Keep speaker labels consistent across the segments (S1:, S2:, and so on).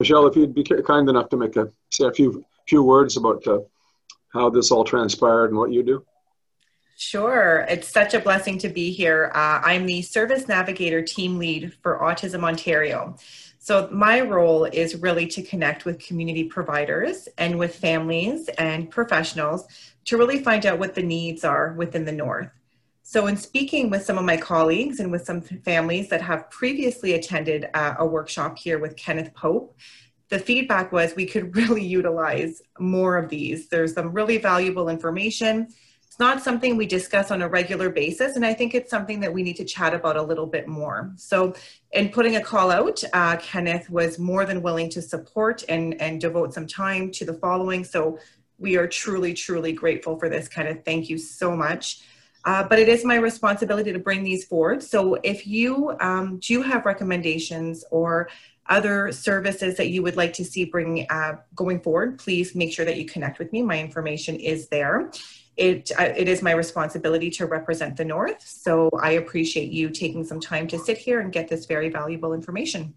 S1: Michelle, if you'd be kind enough to make a say a few few words about uh, how this all transpired and what you do.
S2: Sure. It's such a blessing to be here. Uh, I'm the Service Navigator Team Lead for Autism Ontario. So, my role is really to connect with community providers and with families and professionals to really find out what the needs are within the North. So, in speaking with some of my colleagues and with some families that have previously attended uh, a workshop here with Kenneth Pope, the feedback was we could really utilize more of these. There's some really valuable information. It's not something we discuss on a regular basis, and I think it's something that we need to chat about a little bit more. So, in putting a call out, uh, Kenneth was more than willing to support and, and devote some time to the following. So, we are truly, truly grateful for this, Kenneth. Thank you so much. Uh, but it is my responsibility to bring these forward. So if you um, do have recommendations or other services that you would like to see bring uh, going forward, please make sure that you connect with me. My information is there. It, uh, it is my responsibility to represent the North. So I appreciate you taking some time to sit here and get this very valuable information.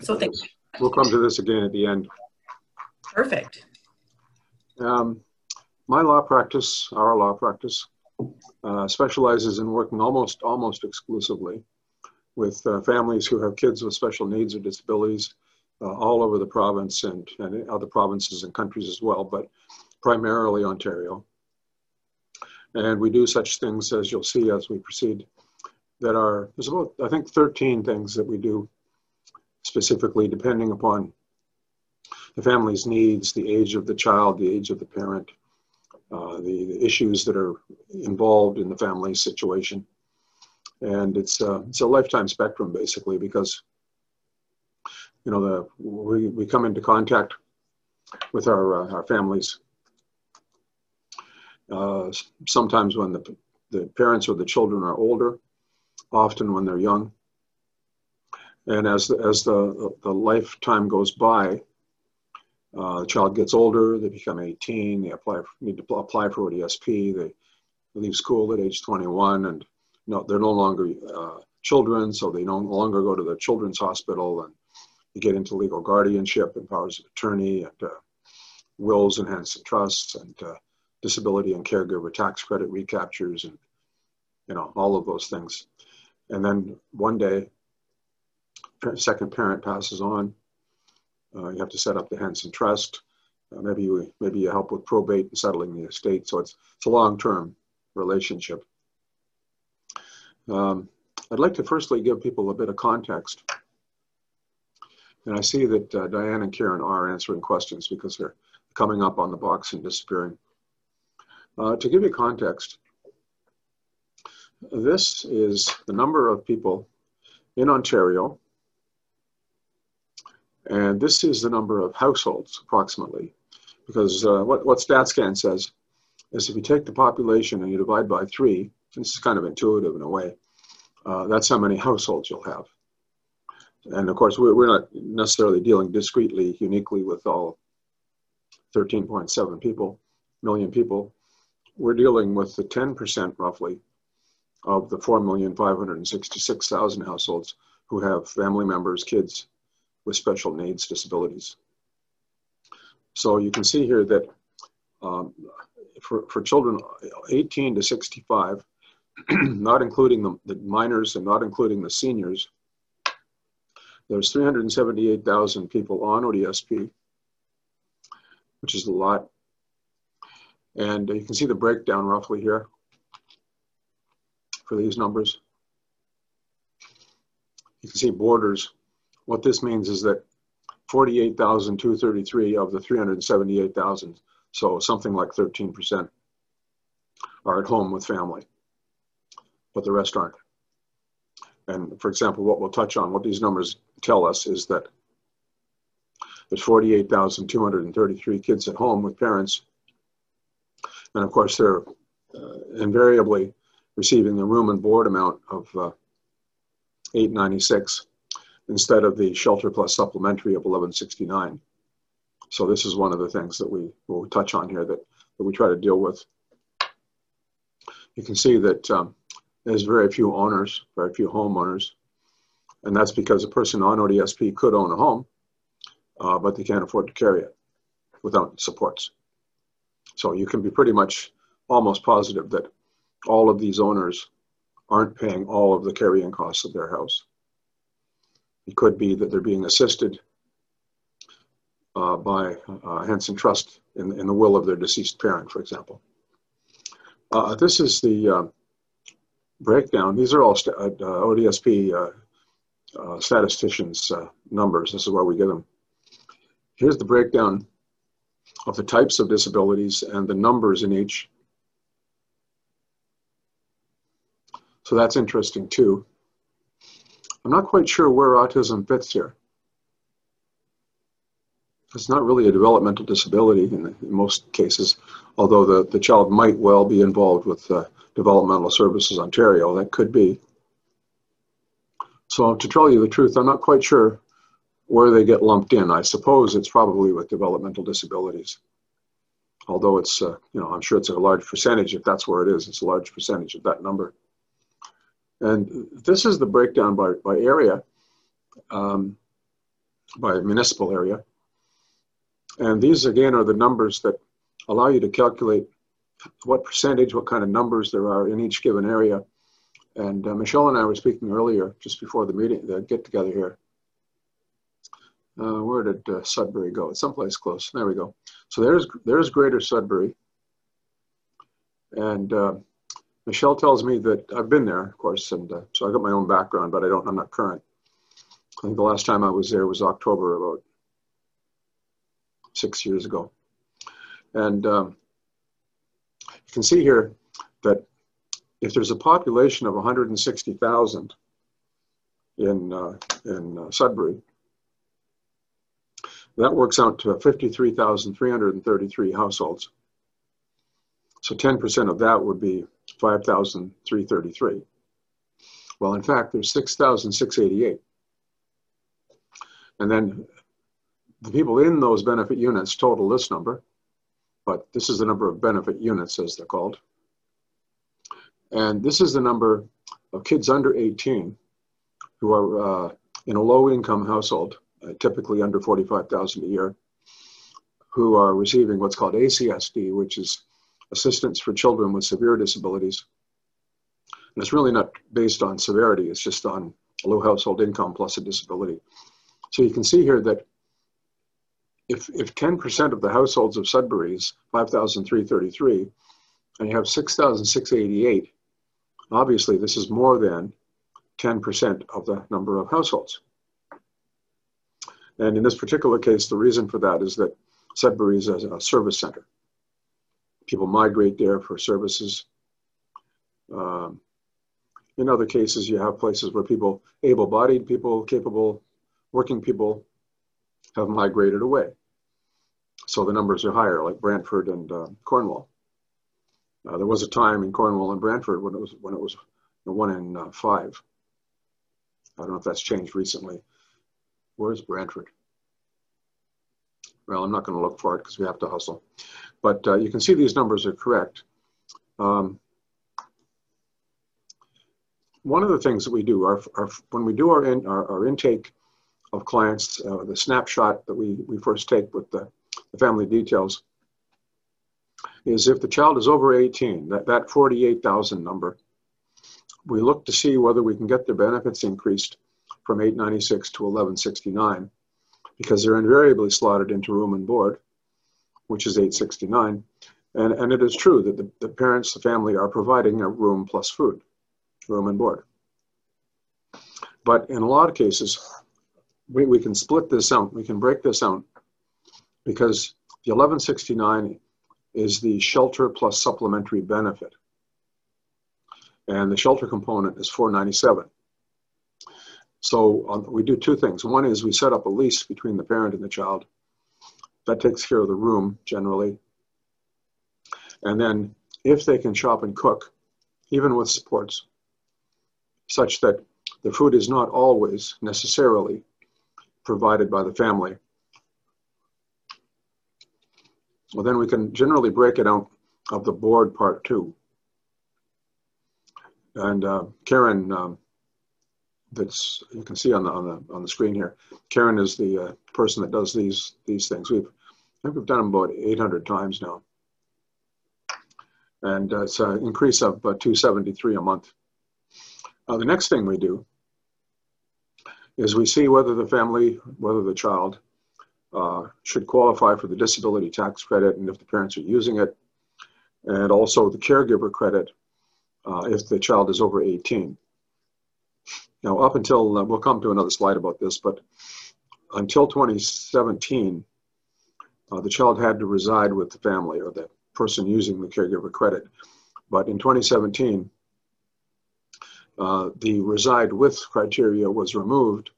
S2: So thank you.
S1: We'll come to this again at the end.
S2: Perfect.
S1: Um, my law practice, our law practice, uh, specializes in working almost almost exclusively with uh, families who have kids with special needs or disabilities uh, all over the province and, and other provinces and countries as well, but primarily Ontario. And we do such things as you'll see as we proceed that are, there's about, I think, 13 things that we do specifically depending upon the family's needs, the age of the child, the age of the parent, uh, the, the, issues that are involved in the family situation. And it's, uh, it's a lifetime spectrum basically because, you know, the, we, we come into contact with our, uh, our families uh, sometimes when the, the parents or the children are older, often when they're young. And as the, as the, the lifetime goes by, uh, the child gets older, they become 18, they apply, need to apply for ODSP, they leave school at age 21, and no, they're no longer uh, children, so they no longer go to the children's hospital, and get into legal guardianship and powers of attorney, and uh, wills, enhanced and trusts, and uh, disability and caregiver tax credit recaptures, and you know all of those things. And then one day, second parent passes on, you have to set up the Henson Trust. Uh, maybe you maybe you help with probate and settling the estate. So it's it's a long term relationship. Um, I'd like to firstly give people a bit of context. And I see that uh, Diane and Karen are answering questions because they're coming up on the box and disappearing. Uh, to give you context, this is the number of people in Ontario and this is the number of households approximately, because uh, what, what StatsCan says is if you take the population and you divide by three, this is kind of intuitive in a way, uh, that's how many households you'll have. And of course, we're, we're not necessarily dealing discretely, uniquely with all 13.7 people, million people. We're dealing with the 10% roughly of the 4,566,000 households who have family members, kids, with special needs disabilities. So you can see here that um, for, for children 18 to 65, not including the, the minors and not including the seniors, there's 378,000 people on ODSP, which is a lot. And you can see the breakdown roughly here for these numbers. You can see borders what this means is that 48,233 of the 378,000, so something like 13%, are at home with family, but the rest aren't. And for example, what we'll touch on, what these numbers tell us is that there's 48,233 kids at home with parents. And of course, they're uh, invariably receiving the room and board amount of uh, 896 instead of the shelter plus supplementary of 1169. So this is one of the things that we will touch on here that, that we try to deal with. You can see that um, there's very few owners, very few homeowners, and that's because a person on ODSP could own a home, uh, but they can't afford to carry it without supports. So you can be pretty much almost positive that all of these owners aren't paying all of the carrying costs of their house. It could be that they're being assisted uh, by uh, Henson Trust in, in the will of their deceased parent, for example. Uh, this is the uh, breakdown. These are all st- uh, ODSP uh, statisticians' numbers. This is where we get them. Here's the breakdown of the types of disabilities and the numbers in each. So that's interesting too. I'm not quite sure where autism fits here. It's not really a developmental disability in, in most cases, although the, the child might well be involved with uh, Developmental Services Ontario. That could be. So to tell you the truth, I'm not quite sure where they get lumped in. I suppose it's probably with developmental disabilities. Although it's, uh, you know, I'm sure it's a large percentage. If that's where it is, it's a large percentage of that number. And this is the breakdown by, by area, um, by municipal area. And these again are the numbers that allow you to calculate what percentage, what kind of numbers there are in each given area. And uh, Michelle and I were speaking earlier, just before the meeting, the get together here. Uh, where did uh, Sudbury go? It's someplace close. There we go. So there's there's Greater Sudbury, and uh, Michelle tells me that I've been there, of course, and uh, so I got my own background, but I don't. I'm not current. I think the last time I was there was October, about six years ago, and um, you can see here that if there's a population of 160,000 in uh, in uh, Sudbury, that works out to 53,333 households. So 10% of that would be 5,333. Well, in fact, there's 6,688. And then the people in those benefit units total this number, but this is the number of benefit units as they're called. And this is the number of kids under 18 who are uh, in a low income household uh, typically under 45,000 a year, who are receiving what's called ACSD, which is assistance for children with severe disabilities. And it's really not based on severity, it's just on low household income plus a disability. So you can see here that if, if 10% of the households of Sudbury is 5,333, and you have 6,688, obviously this is more than 10% of the number of households. And in this particular case, the reason for that is that Sudbury is a, service center. People migrate there for services. Um, in other cases, you have places where people, able bodied people, capable, working people, have migrated away. So the numbers are higher, like Brantford and uh, Cornwall. Uh, there was a time in Cornwall and Brantford when it was when it was one in uh, five. I don't know if that's changed recently. Where's Brantford? Well, I'm not going to look for it because we have to hustle. But uh, you can see these numbers are correct. Um, one of the things that we do, our, our when we do our, in, our, our intake of clients, uh, the snapshot that we, we first take with the, the family details, is if the child is over 18, that, that 48,000 number, we look to see whether we can get their benefits increased from 896 to 1169 because they're invariably slotted into room and board, which is 869. And, and it is true that the, the parents, the family are providing a room plus food, room and board. But in a lot of cases, we, we can split this out, we can break this out because the 1169 is the shelter plus supplementary benefit. And the shelter component is 497. So um, we do two things. One is we set up a lease between the parent and the child. That takes care of the room generally. And then if they can shop and cook, even with supports, such that the food is not always necessarily provided by the family, well, then we can generally break it out of the board part two. And uh, Karen um, that's you can see on the on the on the screen here. Karen is the uh, person that does these these things. We've I think we've done them about 800 times now, and uh, it's an increase of uh, 273 a month. Uh, the next thing we do is we see whether the family, whether the child uh, should qualify for the disability tax credit and if the parents are using it, and also the caregiver credit uh, if the child is over 18. Now, up until, uh, we'll come to another slide about this, but until 2017, uh, the child had to reside with the family or the person using the caregiver credit. But in 2017, uh, the reside with criteria was removed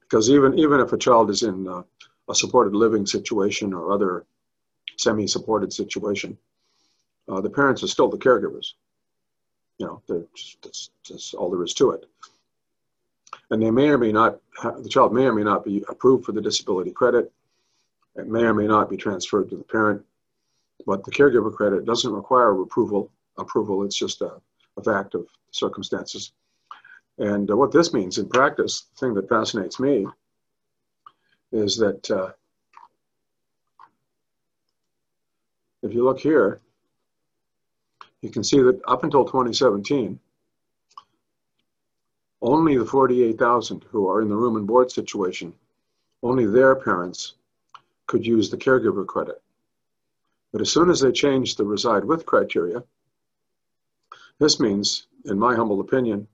S1: because even, even if a child is in uh, a supported living situation or other semi-supported situation, uh, the parents are still the caregivers. You know, that's, that's all there is to it. And they may or may not, the child may or may not be approved for the disability credit. It may or may not be transferred to the parent. But the caregiver credit doesn't require approval. Approval. It's just a, a fact of circumstances. And uh, what this means in practice, the thing that fascinates me, is that uh, if you look here, you can see that up until 2017, only the 48,000 who are in the room and board situation, only their parents could use the caregiver credit. But as soon as they change the reside with criteria, this means, in my humble opinion,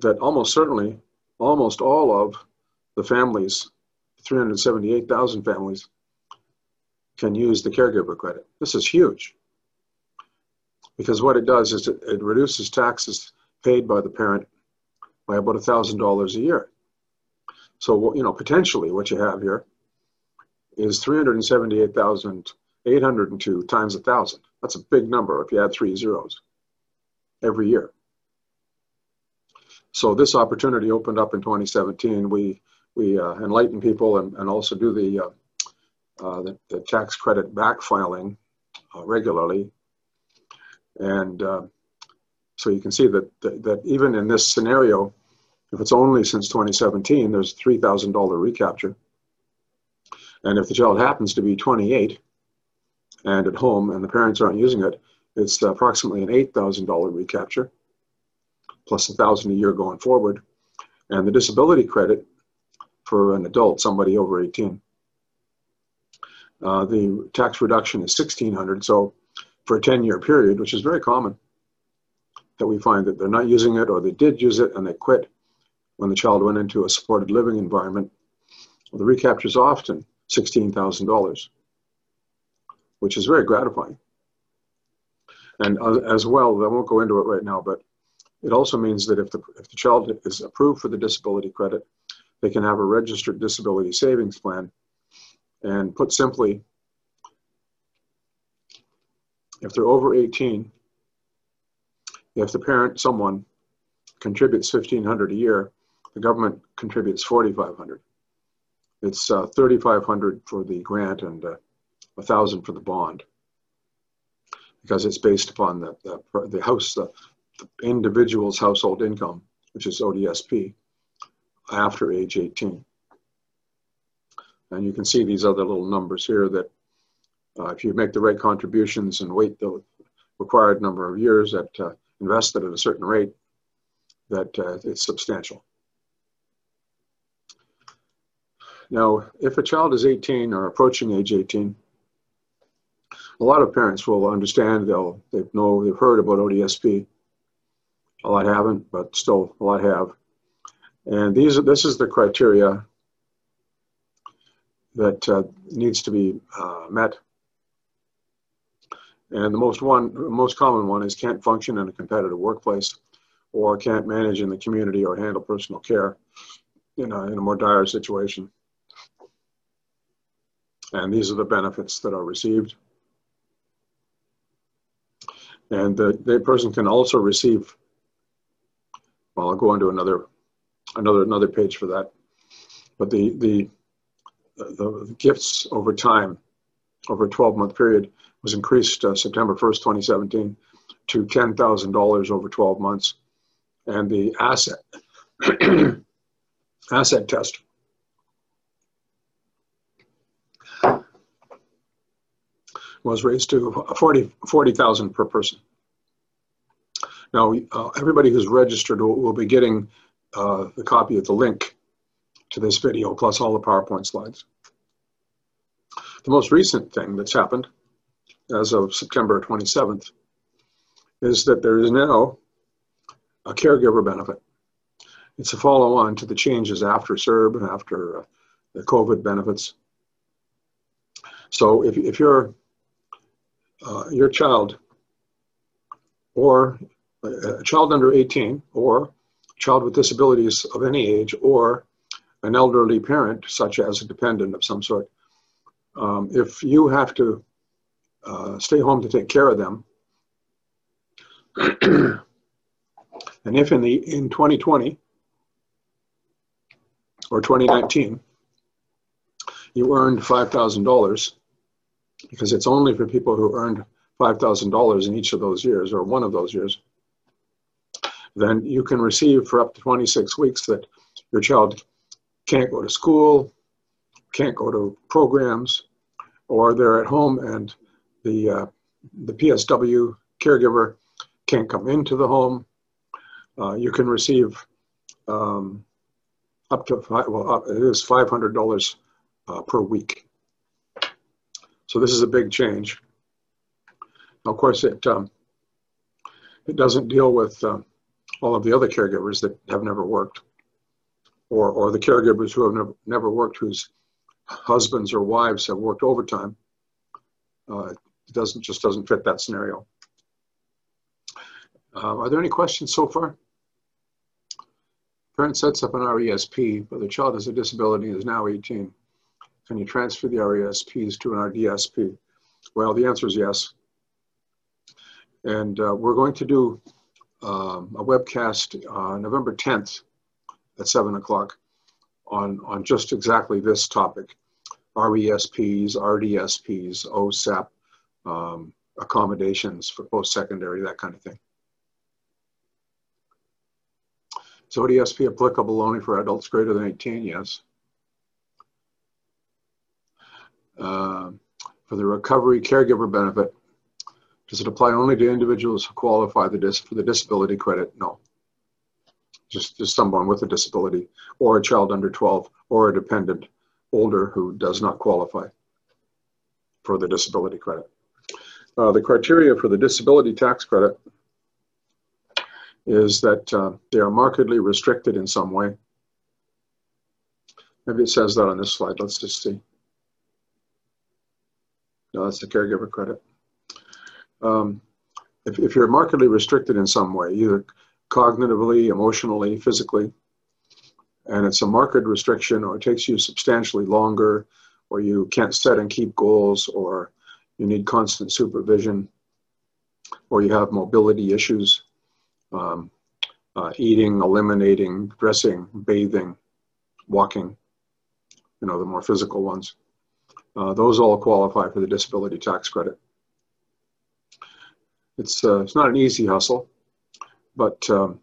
S1: that almost certainly almost all of the families, 378,000 families, can use the caregiver credit. This is huge because what it does is it, it reduces taxes paid by the parent by about $1,000 a year. So, you know, potentially what you have here is 378,802 times a 1,000. That's a big number if you add three zeros every year. So this opportunity opened up in 2017. We we uh, enlighten people and, and also do the, uh, uh, the, the tax credit back filing uh, regularly. And uh, so you can see that, that, that even in this scenario, if it's only since 2017, there's $3,000 recapture. And if the child happens to be 28 and at home and the parents aren't using it, it's approximately an $8,000 recapture plus a thousand a year going forward. And the disability credit for an adult, somebody over 18, uh, the tax reduction is 1600 So for a 10 year period, which is very common, that we find that they're not using it or they did use it and they quit when the child went into a supported living environment, well, the recapture is often $16,000, which is very gratifying. And uh, as well, I won't go into it right now, but it also means that if the, if the child is approved for the disability credit, they can have a registered disability savings plan. And put simply, if they're over 18, if the parent, someone, contributes 1500 a year, the government contributes 4500 It's uh, 3500 for the grant and uh, 1000 for the bond because it's based upon the, the, the house, the, the individual's household income, which is ODSP, after age 18. And you can see these other little numbers here that uh, if you make the right contributions and wait the required number of years that uh, invested at a certain rate, that uh, it's substantial. Now, if a child is 18 or approaching age 18, a lot of parents will understand, they'll, they know, they've heard about ODSP. A lot haven't, but still a lot have. And these, this is the criteria that uh, needs to be uh, met. And the most one, most common one is can't function in a competitive workplace, or can't manage in the community or handle personal care in a, in a more dire situation. And these are the benefits that are received. And the, the person can also receive, well, I'll go on to another another another page for that. But the the the gifts over time, over a 12 month period, was increased uh, September 1st, 2017, to $10,000 over 12 months, and the asset asset test was raised to 40 40,000 per person. Now, uh, everybody who's registered will, will be getting uh, the copy of the link to this video, plus all the PowerPoint slides. The most recent thing that's happened as of September 27th is that there is now a caregiver benefit. It's a follow on to the changes after CERB and after uh, the COVID benefits. So if, if you're uh, your child or a child under 18 or child with disabilities of any age or an elderly parent such as a dependent of some sort um, if you have to uh, stay home to take care of them and if in the in 2020 or 2019 you earned $5000 because it's only for people who earned $5,000 in each of those years or one of those years, then you can receive for up to 26 weeks that your child can't go to school, can't go to programs, or they're at home and the, uh, the PSW caregiver can't come into the home. Uh, you can receive um, up to five, well, up, it is $500 uh, per week. So this is a big change. Of course, it um, it doesn't deal with uh, all of the other caregivers that have never worked, or or the caregivers who have never never worked, whose husbands or wives have worked overtime. Uh, it doesn't just doesn't fit that scenario. Uh, are there any questions so far? Parent sets up an RESP, but the child has a disability and is now 18. Can you transfer the RESPs to an RDSP? Well, the answer is yes. And uh, we're going to do um, a webcast uh, November 10th at 7 o'clock on, on just exactly this topic RESPs, RDSPs, OSAP, um, accommodations for post secondary, that kind of thing. Is ODSP applicable only for adults greater than 18? Yes. Uh, for the recovery caregiver benefit. Does it apply only to individuals who qualify the dis- for the disability credit? No. Just, just someone with a disability or a child under 12 or a dependent older who does not qualify for the disability credit. Uh, the criteria for the disability tax credit is that uh, they are markedly restricted in some way. Maybe it says that on this slide. Let's just see. No, that's the caregiver credit. Um, if, if you're markedly restricted in some way, either cognitively, emotionally, physically, and it's a marked restriction or it takes you substantially longer, or you can't set and keep goals, or you need constant supervision, or you have mobility issues, um, uh, eating, eliminating, dressing, bathing, walking, you know, the more physical ones. Uh, those all qualify for the disability tax credit. It's, uh, it's not an easy hustle, but um,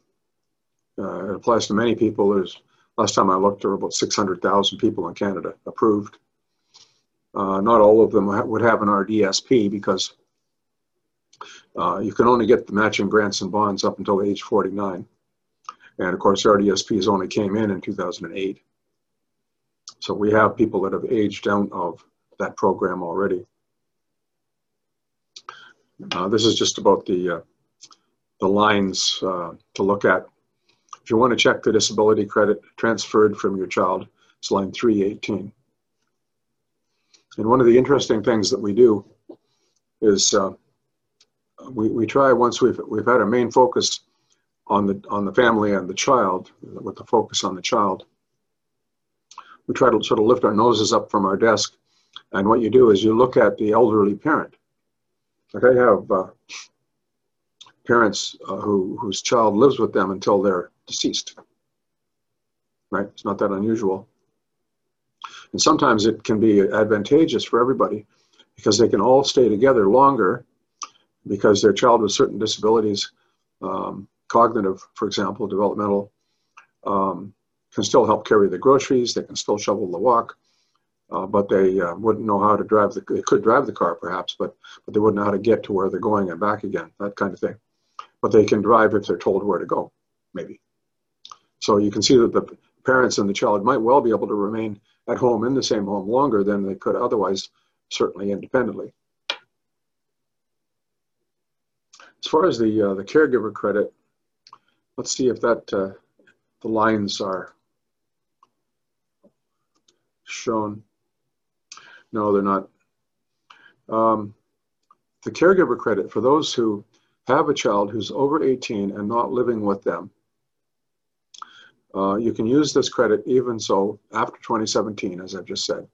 S1: uh, it applies to many people. There's, last time I looked, there were about 600,000 people in Canada approved. Uh, not all of them would have an RDSP because uh, you can only get the matching grants and bonds up until age 49. And of course, RDSPs only came in in 2008. So we have people that have aged out of that program already. Uh, this is just about the, uh, the lines uh, to look at. If you want to check the disability credit transferred from your child, it's line 318. And one of the interesting things that we do is uh, we, we try once we've, we've had a main focus on the, on the family and the child, with the focus on the child, we try to sort of lift our noses up from our desk and what you do is you look at the elderly parent. Like I have uh, parents uh, who whose child lives with them until they're deceased. Right? It's not that unusual. And sometimes it can be advantageous for everybody because they can all stay together longer because their child with certain disabilities, um, cognitive, for example, developmental, um, can still help carry the groceries. They can still shovel the walk uh, but they uh, wouldn't know how to drive the. They could drive the car perhaps, but but they wouldn't know how to get to where they're going and back again. That kind of thing. But they can drive if they're told where to go, maybe. So you can see that the parents and the child might well be able to remain at home in the same home longer than they could otherwise, certainly independently. As far as the uh, the caregiver credit, let's see if that uh, the lines are shown. No, they're not. Um, the caregiver credit for those who have a child who's over 18 and not living with them. Uh, you can use this credit even so after 2017, as I've just said.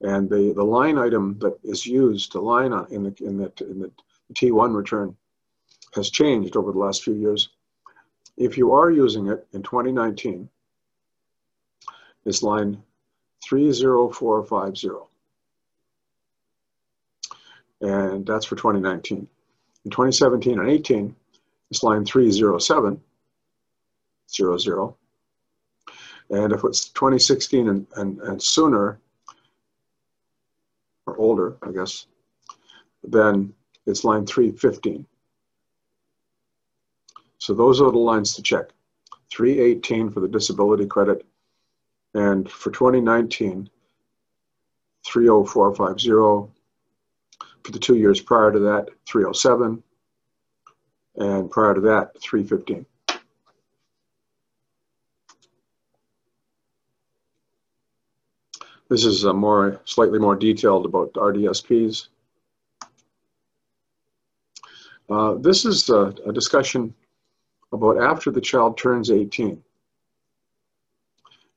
S1: And the, the line item that is used to line in the, in the, in the T1 return has changed over the last few years. If you are using it in 2019, it's line 30450. And that's for 2019. In 2017 and 18, it's line 30700. And if it's 2016 and, and, and sooner, or older, I guess, then it's line 315. So those are the lines to check. 318 for the disability credit, and for 2019, 30450. For the two years prior to that, 307. And prior to that, 315. This is a more, slightly more detailed about RDSPs. Uh, this is a, a discussion about after the child turns 18.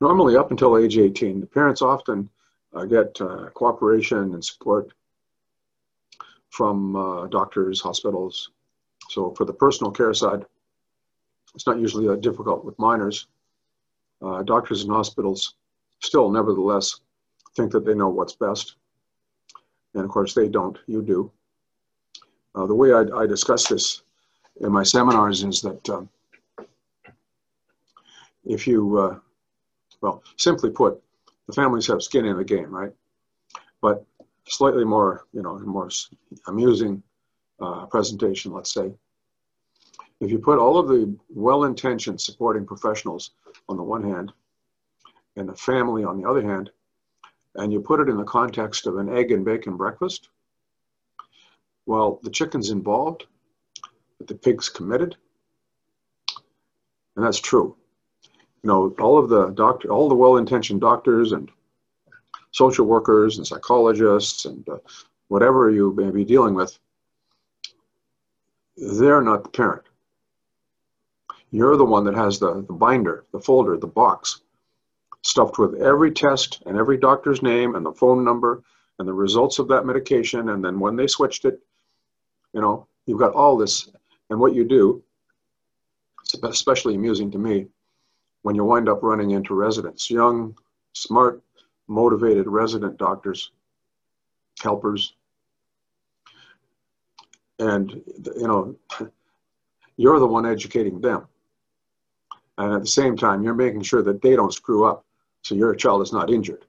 S1: Normally, up until age 18, the parents often uh, get uh, cooperation and support from uh, doctors, hospitals. So, for the personal care side, it's not usually that difficult with minors. Uh, doctors and hospitals still, nevertheless, think that they know what's best. And of course, they don't, you do. Uh, the way I, I, discuss this in my seminars is that um, if you uh, well, simply put, the families have skin in the game, right? But slightly more, you know, more amusing uh, presentation, let's say. If you put all of the well-intentioned supporting professionals on the one hand, and the family on the other hand, and you put it in the context of an egg and bacon breakfast, well, the chicken's involved, but the pig's committed, and that's true you know, all of the doctor, all the well-intentioned doctors and social workers and psychologists and uh, whatever you may be dealing with, they're not the parent. You're the one that has the, the binder, the folder, the box, stuffed with every test and every doctor's name and the phone number and the results of that medication. And then when they switched it, you know, you've got all this. And what you do, it's especially amusing to me, when you wind up running into residents, young, smart, motivated resident doctors, helpers. And, you know, you're the one educating them. And at the same time, you're making sure that they don't screw up so your child is not injured.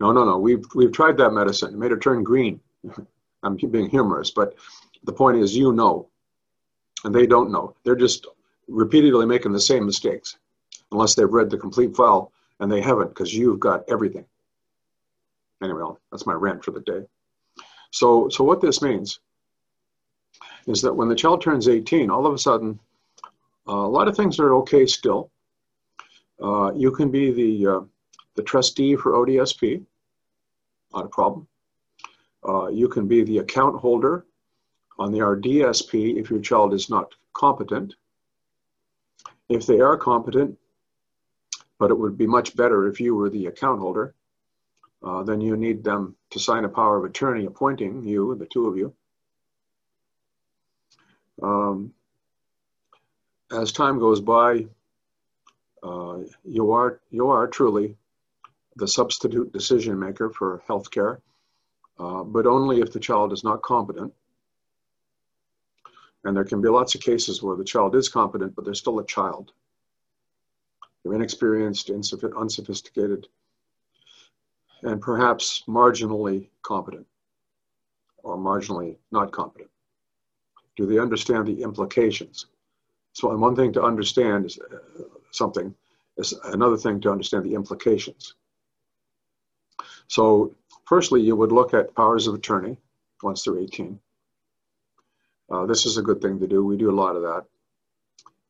S1: No, no, no. We've, we've tried that medicine. It made her turn green. I'm being humorous, but the point is, you know, and they don't know. They're just repeatedly making the same mistakes unless they've read the complete file and they haven't because you've got everything. Anyway, that's my rant for the day. So, so what this means is that when the child turns 18, all of a sudden, uh, a lot of things are okay still. Uh, you can be the, uh, the trustee for ODSP, not a problem. Uh, you can be the account holder on the RDSP if your child is not competent. If they are competent, but it would be much better if you were the account holder. Uh, then you need them to sign a power of attorney appointing you, the two of you. Um, as time goes by, uh, you are you are truly the substitute decision maker for healthcare, uh, but only if the child is not competent. And there can be lots of cases where the child is competent, but they're still a child. They're inexperienced, unsophisticated. and perhaps marginally competent or marginally not competent? Do they understand the implications? So, one thing to understand is uh, something, is another thing to understand the implications. So, firstly, you would look at powers of attorney once they're 18. Uh, this is a good thing to do. We do a lot of that.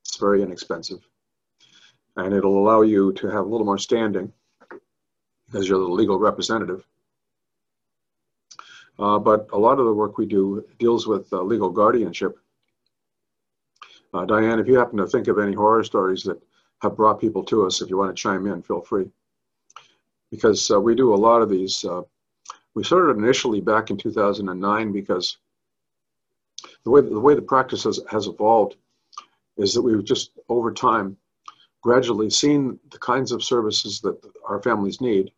S1: It's very inexpensive. And it'll allow you to have a little more standing as you're legal representative. Uh, but a lot of the work we do deals with uh, legal guardianship. Uh, Diane, if you happen to think of any horror stories that have brought people to us, if you want to chime in, feel free. Because uh, we do a lot of these. Uh, we started initially back in 2009 because the way the way the practice has, has evolved is that we've just over time gradually seen the kinds of services that our families need.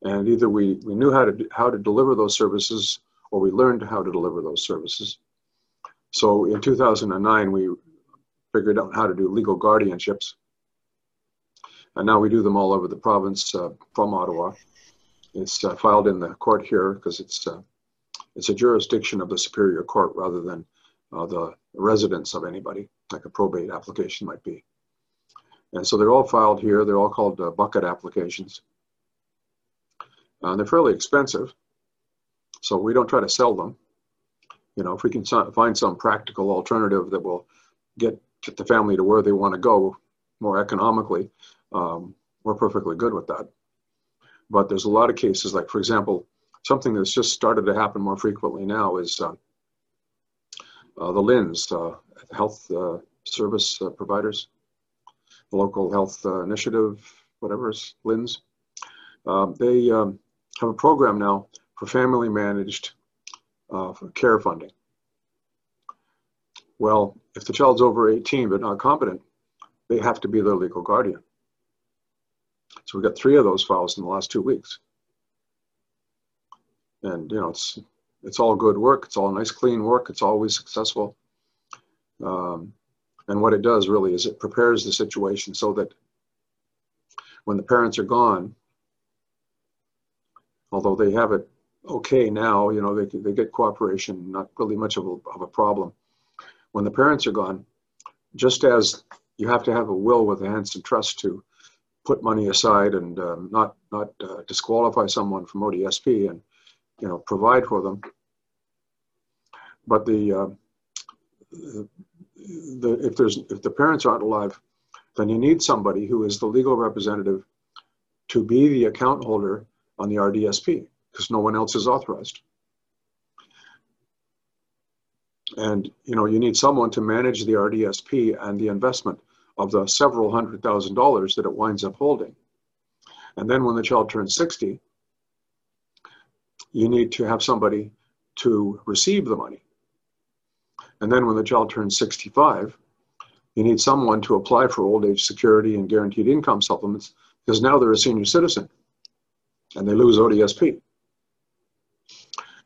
S1: And either we, we knew how to how to deliver those services or we learned how to deliver those services. So in 2009 we figured out how to do legal guardianships. And now we do them all over the province uh, from ottawa. It's uh, filed in the court here because it's uh, it's a jurisdiction of the superior court rather than uh, the residence of anybody like a probate application might be and so they're all filed here they're all called uh, bucket applications uh, they're fairly expensive, so we don't try to sell them. You know, if we can find some practical alternative that will get the family to where they want to go more economically, um, we're perfectly good with that. But there's a lot of cases, like for example, something that's just started to happen more frequently now is uh, uh, the LHINs, uh, health uh, service uh, providers, local health uh, initiative, whatever it's LHINs. Um, they um, have a program now for family managed uh, care funding. Well, if the child's over 18 but not competent, they have to be their legal guardian. So we got three of those files in the last two weeks. And you know, it's it's all good work. It's all nice, clean work. It's always successful. Um, and what it does really is it prepares the situation so that when the parents are gone, although they have it okay now, you know, they, they get cooperation, not really much of a, of a problem. When the parents are gone, just as you have to have a will with a Henson Trust to put money aside and um, not not uh, disqualify someone from ODSP and you know provide for them. But the, uh, the, the if there's if the parents aren't alive, then you need somebody who is the legal representative to be the account holder on the RDSP because no one else is authorized. And you know, you need someone to manage the RDSP and the investment of the several hundred thousand dollars that it winds up holding. And then when the child turns 60, you need to have somebody to receive the money. And then when the child turns 65, you need someone to apply for old age security and guaranteed income supplements because now they're a senior citizen and they lose ODSP.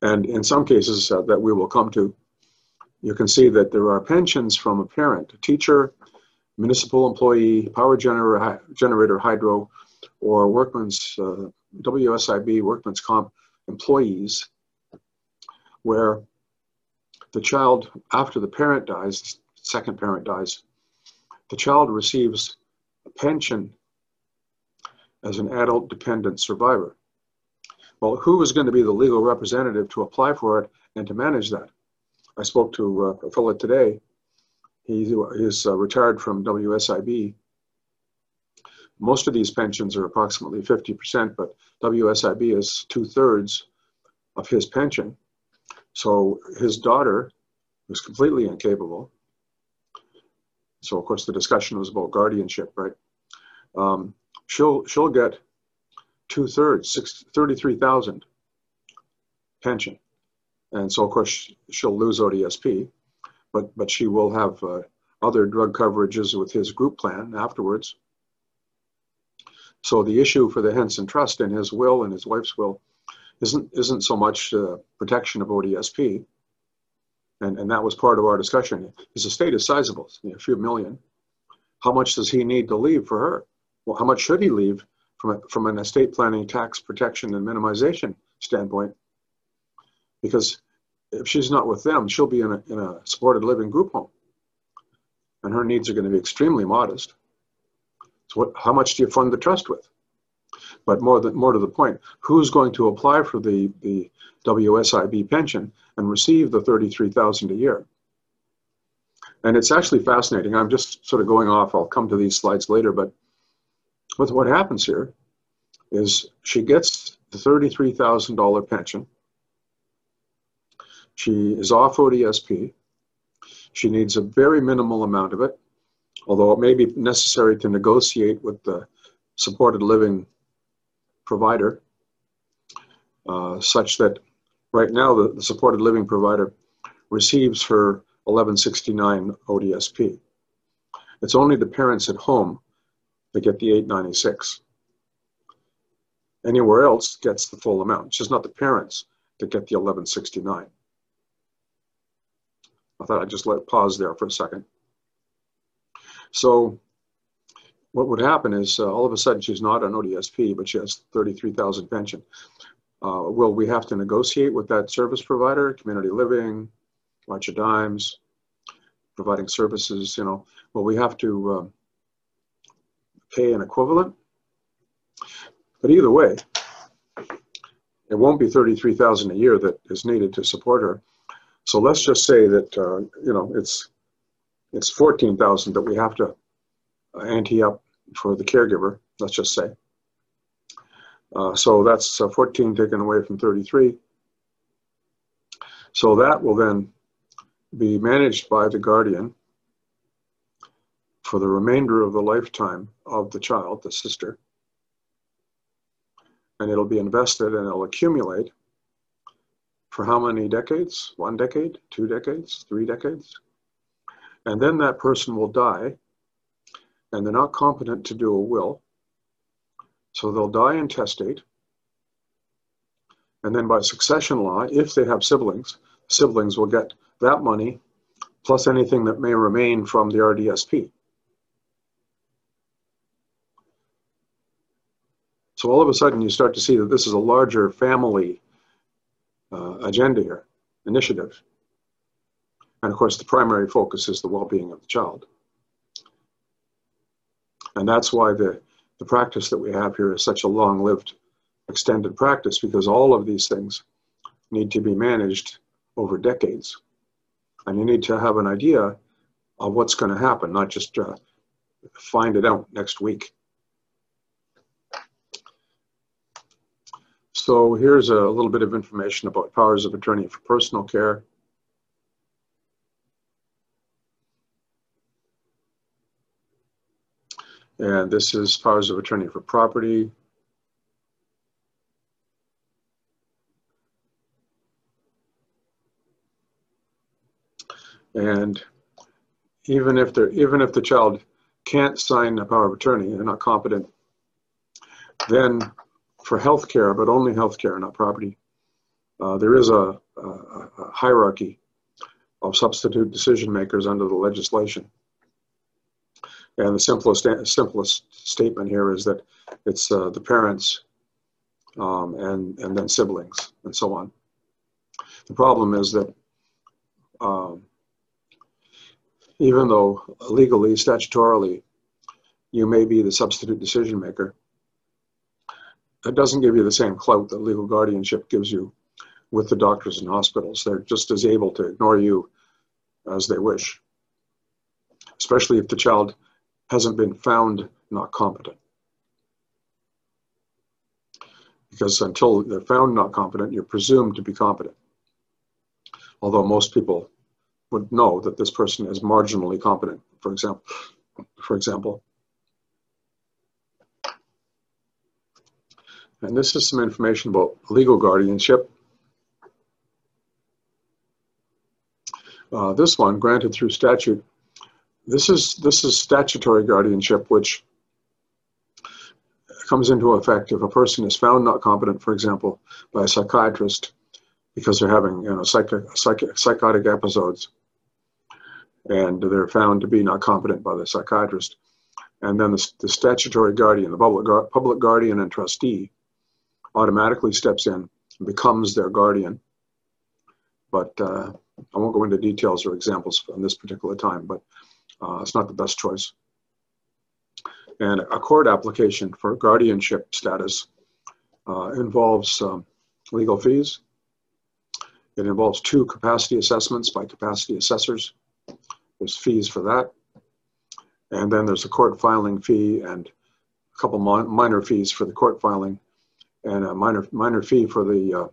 S1: And in some cases uh, that we will come to, you can see that there are pensions from a parent, a teacher, municipal employee, power generator, generator hydro, or workman's uh, WSIB, workman's comp employees, where the child, after the parent dies, second parent dies, the child receives a pension as an adult dependent survivor. Well, who is going to be the legal representative to apply for it and to manage that? I spoke to uh, a fellow today. He is uh, retired from WSIB. Most of these pensions are approximately 50%, but WSIB is two thirds of his pension. So his daughter was completely incapable. So of course the discussion was about guardianship, right? Um, she'll she'll get two thirds, 33,000 pension. And so, of course, she'll lose ODSP, but, but she will have uh, other drug coverages with his group plan afterwards. So the issue for the Henson Trust and his will and his wife's will isn't, isn't so much uh, protection of ODSP, and, and that was part of our discussion. His estate is sizable, you know, a few million. How much does he need to leave for her? Well, how much should he leave from, a, from an estate planning, tax protection, and minimization standpoint. Because if she's not with them, she'll be in a, in a supported living group home. And her needs are going to be extremely modest. So, what, how much do you fund the trust with? But more, than, more to the point, who's going to apply for the, the WSIB pension and receive the 33000 a year? And it's actually fascinating. I'm just sort of going off. I'll come to these slides later. But with what happens here is she gets the $33,000 pension. She is off ODSP. She needs a very minimal amount of it, although it may be necessary to negotiate with the supported living provider uh, such that right now the, the supported living provider receives her 1169 ODSP. It's only the parents at home that get the 896. Anywhere else gets the full amount. It's just not the parents that get the 1169. I thought I'd just let pause there for a second. So what would happen is uh, all of a sudden she's not on ODSP, but she has 33,000 pension. Uh, will we have to negotiate with that service provider, community living, March of Dimes, providing services, you know, well, we have to um, pay an equivalent. But either way, it won't be 33,000 a year that is needed to support her. So let's just say that, uh, you know, it's, it's 14,000 that we have to ante up for the caregiver, let's just say. Uh, so that's uh, 14 taken away from 33. So that will then be managed by the guardian for the remainder of the lifetime of the child, the sister. And it'll be invested and it'll accumulate for how many decades? One decade, two decades, three decades? And then that person will die and they're not competent to do a will. So they'll die intestate. And then by succession law, if they have siblings, siblings will get that money plus anything that may remain from the RDSP. So all of a sudden you start to see that this is a larger family uh, agenda here, initiative. And of course, the primary focus is the well-being of the child. And that's why the, the practice that we have here is such a long-lived, extended practice, because all of these things need to be managed over decades. And you need to have an idea of what's going to happen, not just uh, find it out next week. So here's a little bit of information about powers of attorney for personal care. And this is powers of attorney for property. And even if they're even if the child can't sign a power of attorney, they're not competent, then for health care, but only health care, not property, uh, there is a, a, a, hierarchy of substitute decision makers under the legislation. And the simplest simplest statement here is that it's uh, the parents um, and and then siblings and so on. The problem is that um, even though legally, statutorily, you may be the substitute decision maker, it doesn't give you the same clout that legal guardianship gives you with the doctors and hospitals. They're just as able to ignore you as they wish, especially if the child hasn't been found not competent. Because until they're found not competent, you're presumed to be competent. Although most people would know that this person is marginally competent, for example. For example. And this is some information about legal guardianship. Uh, this one, granted through statute, this is, this is statutory guardianship, which comes into effect if a person is found not competent, for example, by a psychiatrist because they're having you know, psych- psych- psychotic episodes and they're found to be not competent by the psychiatrist. And then the, the statutory guardian, the public, public guardian and trustee, automatically steps in and becomes their guardian. But uh, I won't go into details or examples on this particular time, but uh, it's not the best choice. And a court application for guardianship status uh, involves um, legal fees. It involves two capacity assessments by capacity assessors. There's fees for that. And then there's a court filing fee and a couple minor fees for the court filing and a minor, minor fee for the, uh,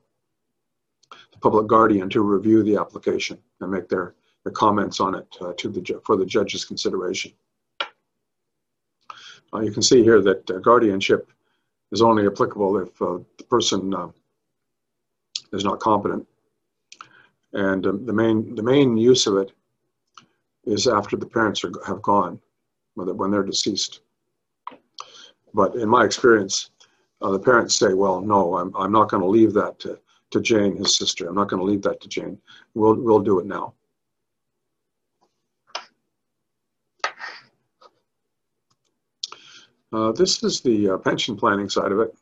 S1: the public guardian to review the application and make their, their comments on it uh, to the, for the judge's consideration. Uh, you can see here that uh, guardianship is only applicable if uh, the person uh, is not competent. And um, the, main, the main use of it is after the parents are, have gone, when they're deceased. But in my experience, uh, the parents say, well, no, I'm, I'm not going to leave that to, to Jane, his sister. I'm not going to leave that to Jane. We'll, we'll do it now. Uh, this is the uh, pension planning side of it.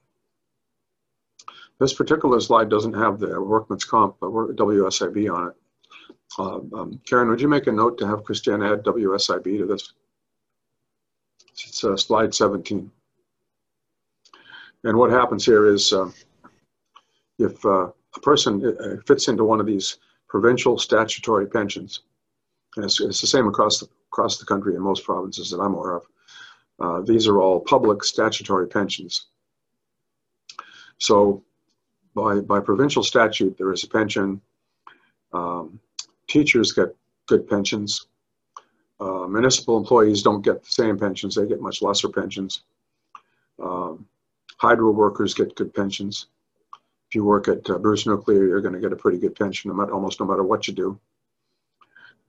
S1: This particular slide doesn't have the workman's comp, but WSIB on it. Uh, um, Karen, would you make a note to have Christiane add WSIB to this? It's uh, slide 17. And what happens here is uh, if uh, a person fits into one of these provincial statutory pensions, and it's, it's the same across the, across the country in most provinces that I'm aware of, uh, these are all public statutory pensions. So by, by provincial statute, there is a pension. Um, teachers get good pensions. Uh, municipal employees don't get the same pensions, they get much lesser pensions. Um, hydro workers get good pensions. If you work at uh, Bruce Nuclear, you're going to get a pretty good pension almost no matter what you do.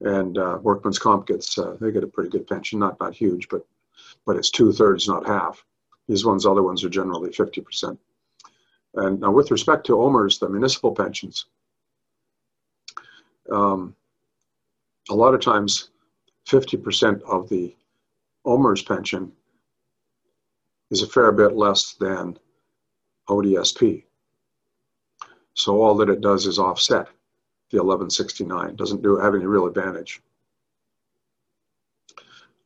S1: And uh, workman's comp gets, uh, they get a pretty good pension, not, not huge, but but it's two thirds, not half. These ones, other ones are generally 50%. And now with respect to OMERS, the municipal pensions, um, a lot of times 50% of the OMERS pension is a fair bit less than ODSP. So all that it does is offset the 1169, doesn't do have any real advantage.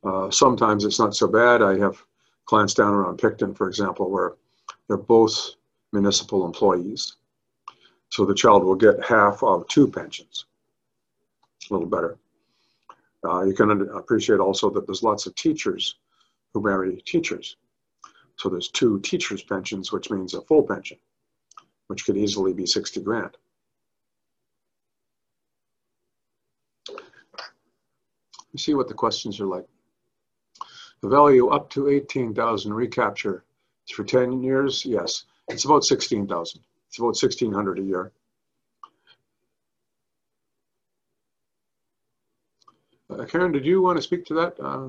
S1: Uh, sometimes it's not so bad. I have clients down around Picton, for example, where they're both municipal employees. So the child will get half of two pensions. A little better. Uh, you can appreciate also that there's lots of teachers who marry teachers. So there's two teachers' pensions, which means a full pension, which could easily be 60 grand. You see what the questions are like. The value up to 18,000 recapture is for 10 years. Yes, it's about 16,000. It's about 1,600 a year. Uh, Karen, did you want to speak to that? Uh,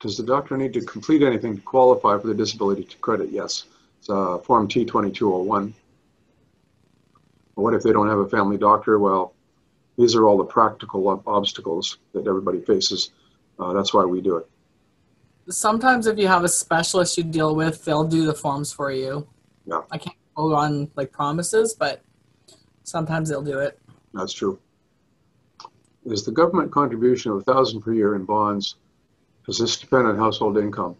S1: does the doctor need to complete anything to qualify for the disability credit? Yes. It's uh, Form T2201. What if they don't have a family doctor? Well, these are all the practical obstacles that everybody faces uh, that's why we do it.
S3: Sometimes if you have a specialist you deal with, they'll do the forms for you.
S1: Yeah.
S3: I can't go on like promises, but sometimes they'll do it.
S1: That's true. Is the government contribution of a thousand per year in bonds, does this depend on household income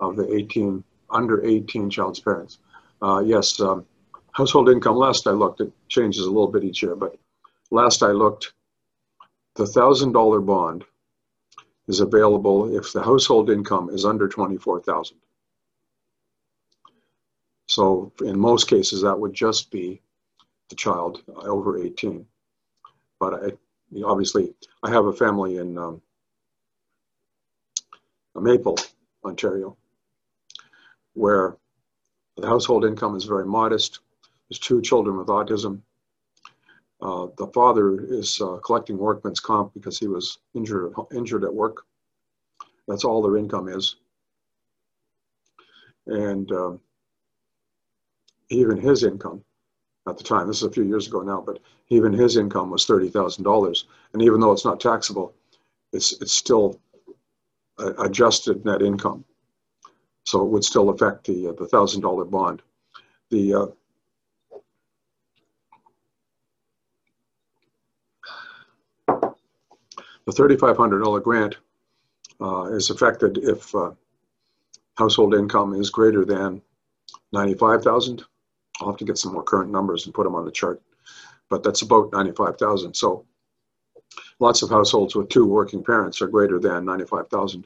S1: of the 18, under 18 child's parents? Uh, yes, um, household income, last I looked, it changes a little bit each year, but last I looked, the thousand dollar bond is available if the household income is under 24,000. So in most cases, that would just be the child over 18. But I, obviously, I have a family in um, Maple, Ontario, where the household income is very modest. There's two children with autism. Uh, the father is uh, collecting workman's comp because he was injured, injured at work. That's all their income is. And um, even his income at the time, this is a few years ago now, but even his income was $30,000. And even though it's not taxable, it's, it's still uh, adjusted net income. So it would still affect the, uh, the thousand dollar bond. The, the $3,500 grant uh, is affected if uh, household income is greater than 95,000. I'll have to get some more current numbers and put them on the chart, but that's about 95,000. So lots of households with two working parents are greater than 95,000.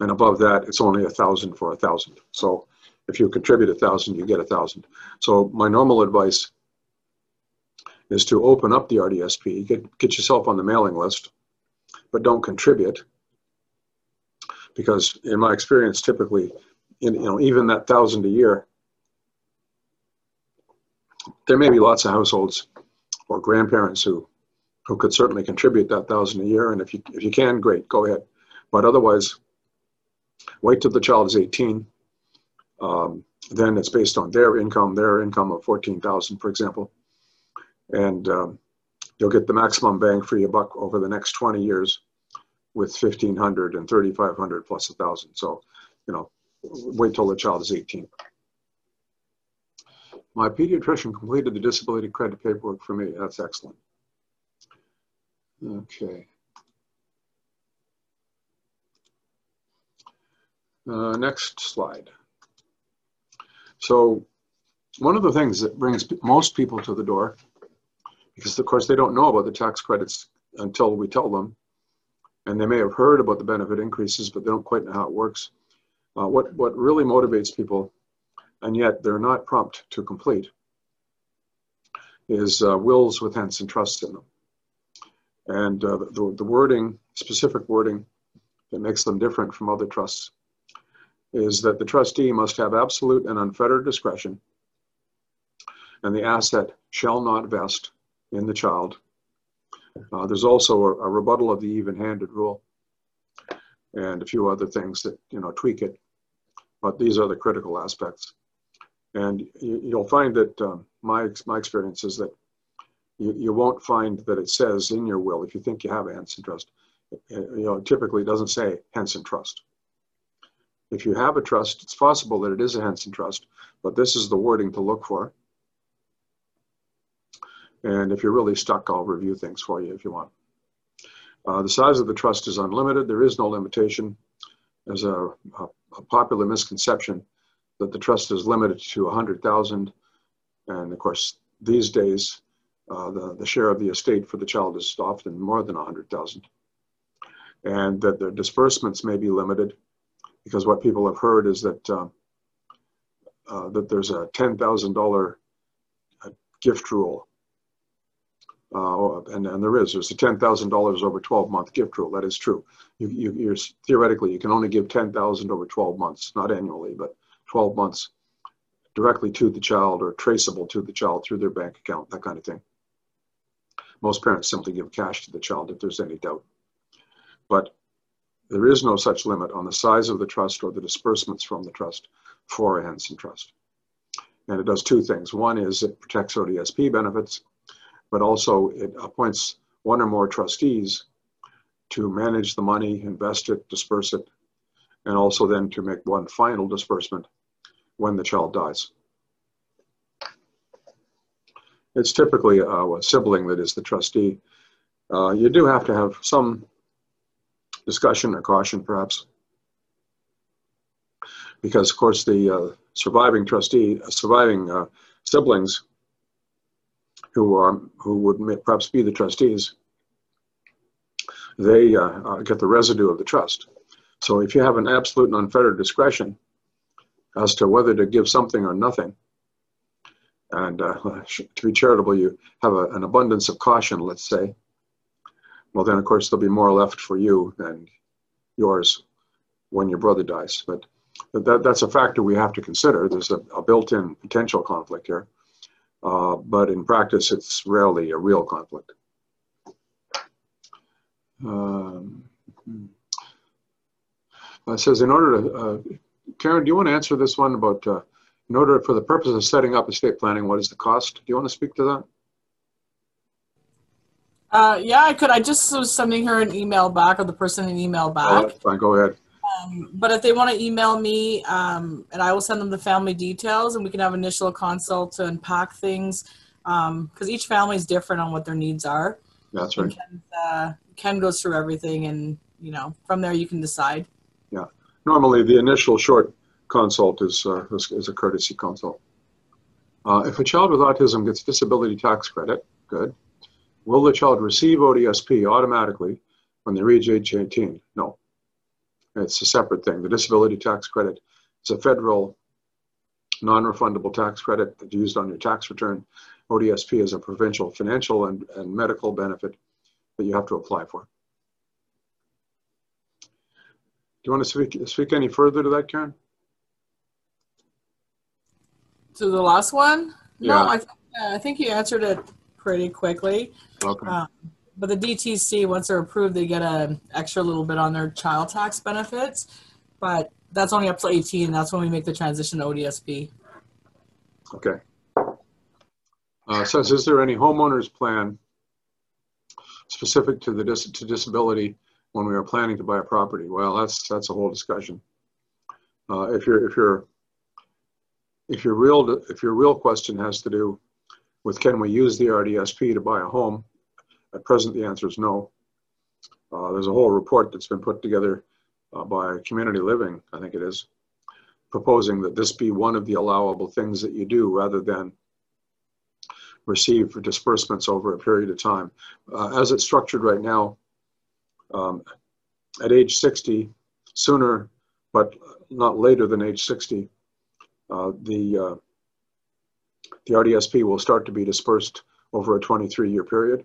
S1: And above that, it's only a thousand for a thousand. So if you contribute a thousand, you get a thousand. So my normal advice is to open up the RDSP, get, get yourself on the mailing list, but don't contribute. Because in my experience, typically, in, you know, even that thousand a year, there may be lots of households or grandparents who, who could certainly contribute that thousand a year. And if you, if you can, great, go ahead. But otherwise, wait till the child is 18. Um, then it's based on their income, their income of 14,000, for example and um, you'll get the maximum bang for your buck over the next 20 years with 1500 and 3500 plus a thousand. So you know wait till the child is 18 my pediatrician completed the disability credit paperwork for me. That's excellent. Okay. Uh, next slide. So one of the things that brings most people to the door because of course they don't know about the tax credits until we tell them. And they may have heard about the benefit increases but they don't quite know how it works. Uh, what what really motivates people and yet they're not prompt to complete is uh, wills with Henson trusts in them. And uh, the, the wording specific wording that makes them different from other trusts is that the trustee must have absolute and unfettered discretion and the asset shall not vest in the child. Uh, there's also a, a, rebuttal of the even-handed rule and a few other things that you know tweak it, but these are the critical aspects. And you, will find that um, my my experience is that you, you won't find that it says in your will if you think you have a Henson trust. You know, typically it doesn't say Henson trust. If you have a trust, it's possible that it is a Henson trust, but this is the wording to look for. And if you're really stuck, I'll review things for you if you want. Uh, the size of the trust is unlimited. There is no limitation. There's a, a, a popular misconception that the trust is limited to 100,000. And of course, these days, uh, the, the share of the estate for the child is often more than 100,000. And that the disbursements may be limited because what people have heard is that uh, uh, that there's a $10,000 uh, gift rule uh, and, and there is, there's a $10,000 over 12 month gift rule. That is true. You, you, you're, theoretically, you can only give 10,000 over 12 months, not annually, but 12 months directly to the child or traceable to the child through their bank account, that kind of thing. Most parents simply give cash to the child if there's any doubt. But there is no such limit on the size of the trust or the disbursements from the trust for a Henson trust. And it does two things. One is it protects ODSP benefits, but also it appoints one or more trustees to manage the money, invest it, disperse it, and also then to make one final disbursement when the child dies. It's typically a, a sibling that is the trustee. Uh, you do have to have some discussion or caution, perhaps, because of course the uh, surviving trustee, uh, surviving uh, siblings who are who would perhaps be the trustees, they uh, uh, get the residue of the trust. So if you have an absolute and unfettered discretion as to whether to give something or nothing, and uh, to be charitable, you have a, an abundance of caution, let's say. Well, then of course there'll be more left for you than yours when your brother dies. But that, that's a factor we have to consider. There's a, a built-in potential conflict here. Uh, but in practice, it's rarely a real conflict. Um, it says, in order to, uh, Karen, do you want to answer this one about, uh, in order for the purpose of setting up estate planning, what is the cost? Do you want to speak to that?
S3: Uh, yeah, I could. I just was sending her an email back, or the person an email
S1: Oh,
S3: back.
S1: that's fine, go ahead.
S3: Um, but if they want to email me, um, and I will send them the family details, and we can have initial consult to unpack things, because each family is different on what their needs are.
S1: That's right.
S3: Ken, uh, Ken goes through everything, and you know, from there you can decide. Yeah.
S1: Normally, the initial short consult is, uh, is, is a courtesy consult. Uh, if a child with autism gets disability tax credit, good. Will the child receive ODSP automatically when they reach age 18? No. It's a separate thing. The disability tax credit is a federal non-refundable tax credit that's used on your tax return. ODSP is a provincial financial and, and medical benefit that you have to apply for. Do you want to speak, speak any further to that, Karen?
S3: To the last one, no,
S1: Yeah.
S3: I, th- I think you answered it pretty quickly.
S1: Okay.
S3: Um, but the DTC, once they're approved, they get an extra little bit on their child tax benefits. But that's only up to 18. That's when we make the transition to ODSP.
S1: Okay. Uh, says, is there any homeowner's plan specific to the dis- to disability when we are planning to buy a property? Well, that's that's a whole discussion. Uh, if your if your if your real if your real question has to do with can we use the RDSP to buy a home, at present the answer is no. Uh, there's a whole report that's been put together uh, by Community Living, I think it is, proposing that this be one of the allowable things that you do rather than receive for disbursements over a period of time. Uh, as it's structured right now, um, at age 60, sooner but not later than age 60, uh, the uh, the RDSP will start to be dispersed over a 23 year period,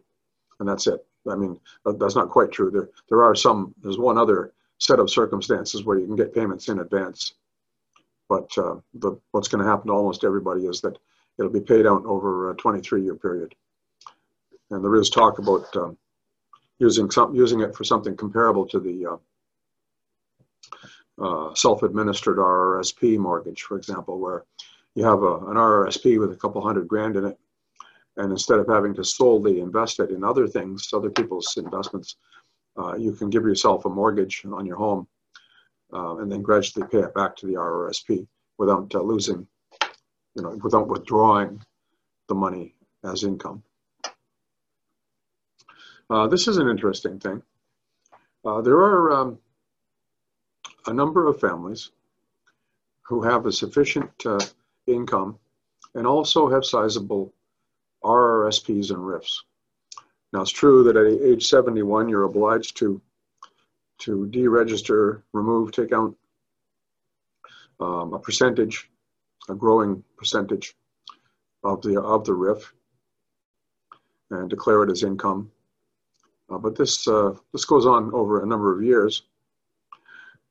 S1: and that's it. I mean, that's not quite true. There there are some. There's one other set of circumstances where you can get payments in advance. But uh, the, what's going to happen to almost everybody is that it'll be paid out over a 23-year period. And there is talk about um, using some using it for something comparable to the uh, uh, self-administered RRSP mortgage, for example, where you have a, an RRSP with a couple hundred grand in it, and instead of having to solely invest it in other things, other people's investments, uh, you can give yourself a mortgage on your home uh, and then gradually pay it back to the RRSP without uh, losing, you know, without withdrawing the money as income. Uh, this is an interesting thing. Uh, there are um, a number of families who have a sufficient uh, income and also have sizable RRSPs and RIFs. Now, it's true that at age 71, you're obliged to to deregister, remove, take out um, a percentage, a growing percentage of the of the RIF, and declare it as income. Uh, but this uh, this goes on over a number of years,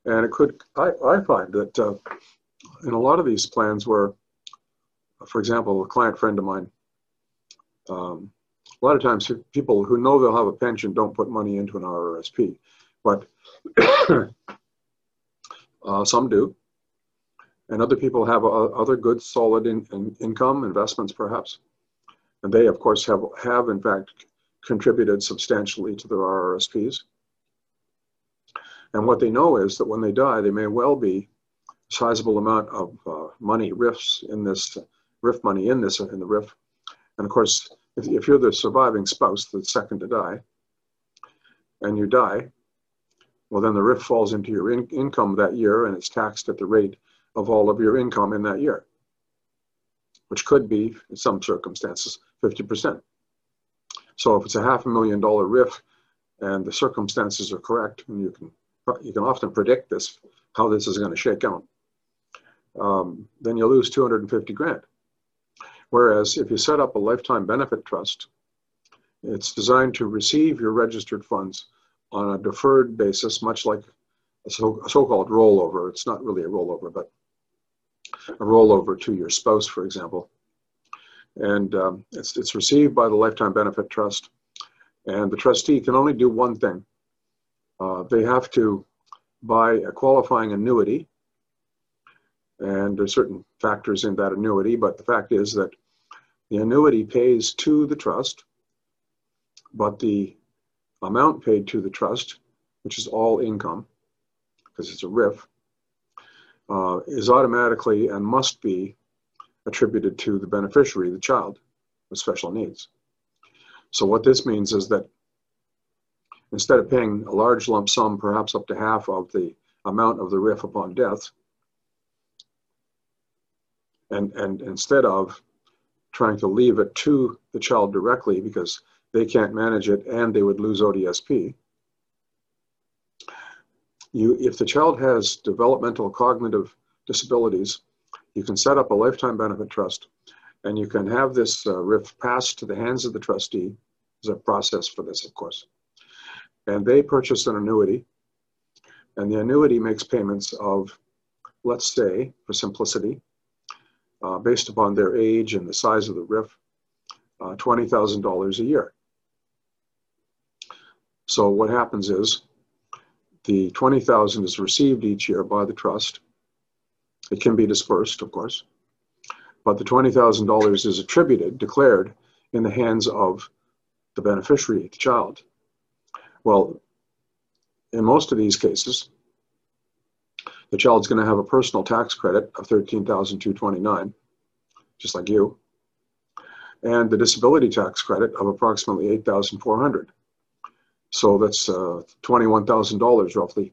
S1: and it could. I, I find that uh, in a lot of these plans, where, for example, a client friend of mine, um, a lot of times people who know they'll have a pension don't put money into an RRSP, but uh, some do, and other people have other good, solid in, in income investments, perhaps, and they, of course, have have in fact contributed substantially to their RRSPs. And what they know is that when they die, they may well be a sizable amount of uh, money, RIFs in this, RIF money in this, in the RIF. And of course, if, if you're the surviving spouse, the second to die, and you die, well, then the RIF falls into your in- income that year and it's taxed at the rate of all of your income in that year, which could be, in some circumstances, 50%. So if it's a half a million dollar RIF and the circumstances are correct, and you can you can often predict this, how this is going to shake out, um, then you lose 250 grand. Whereas if you set up a lifetime benefit trust, it's designed to receive your registered funds on a deferred basis, much like a so, so-called rollover. It's not really a rollover, but a rollover to your spouse, for example. And um, it's, it's received by the Lifetime Benefit Trust. And the trustee can only do one thing. Uh, they have to buy a qualifying annuity. And there's certain factors in that annuity, but the fact is that the annuity pays to the trust but the amount paid to the trust, which is all income, because it's a RIF, uh, is automatically and must be attributed to the beneficiary, the child with special needs. So what this means is that instead of paying a large lump sum, perhaps up to half of the amount of the RIF upon death, and, and instead of trying to leave it to the child directly because they can't manage it and they would lose ODSP, you, if the child has developmental cognitive disabilities, you can set up a lifetime benefit trust and you can have this uh, RIF passed to the hands of the trustee. There's a process for this, of course. And they purchase an annuity, and the annuity makes payments of, let's say, for simplicity, uh, based upon their age and the size of the RIF, uh, $20,000 a year. So what happens is the 20,000 is received each year by the trust. It can be dispersed, of course, but the $20,000 is attributed, declared in the hands of the beneficiary, the child. Well, in most of these cases, the child's going to have a personal tax credit of 13,229, just like you, and the disability tax credit of approximately 8,400. So that's uh, $21,000 roughly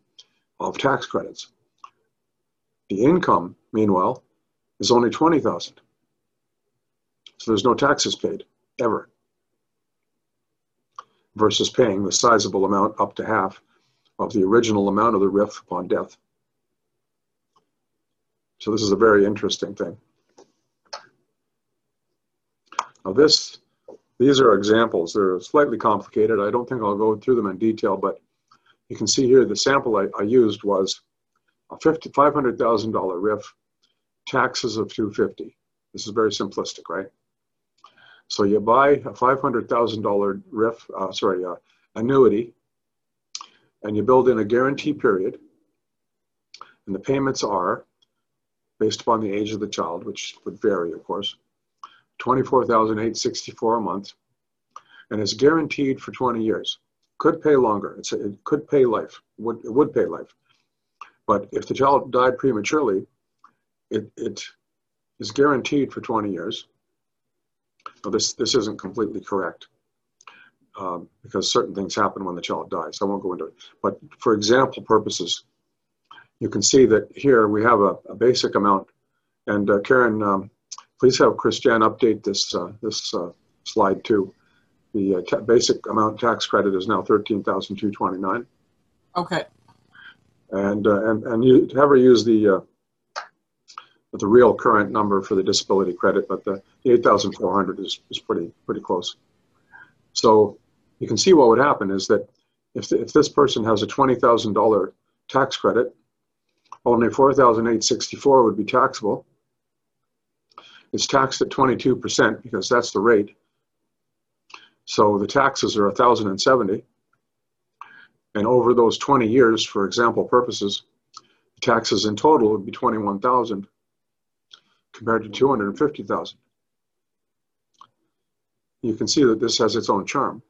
S1: of tax credits. The income, meanwhile, is only 20,000. So there's no taxes paid ever versus paying the sizable amount up to half of the original amount of the RIF upon death. So this is a very interesting thing. Now this, these are examples. They're slightly complicated. I don't think I'll go through them in detail, but you can see here the sample I, I used was a $500,000 RIF, taxes of 250. This is very simplistic, right? So you buy a $500,000 RIF, uh, sorry, uh, annuity, and you build in a guarantee period, and the payments are based upon the age of the child, which would vary, of course, 24,864 a month, and it's guaranteed for 20 years. Could pay longer. It's a, it could pay life. Would it would pay life. But if the child died prematurely, it, it is guaranteed for 20 years. Now this this isn't completely correct um, because certain things happen when the child dies. I won't go into it. But for example purposes, you can see that here we have a, a basic amount. And uh, Karen, um, please have Christiane update this, uh, this uh, slide too. The uh, basic amount tax credit is now 13,229.
S3: Okay.
S1: And, uh, and, and you have her use the, uh, the real current number for the disability credit, but the, the 8,400 is, is pretty, pretty close. So you can see what would happen is that if, the, if this person has a $20,000 tax credit only 4,864 would be taxable. It's taxed at 22% because that's the rate. So the taxes are 1,070. And over those 20 years, for example purposes, the taxes in total would be 21,000 compared to 250,000. You can see that this has its own charm.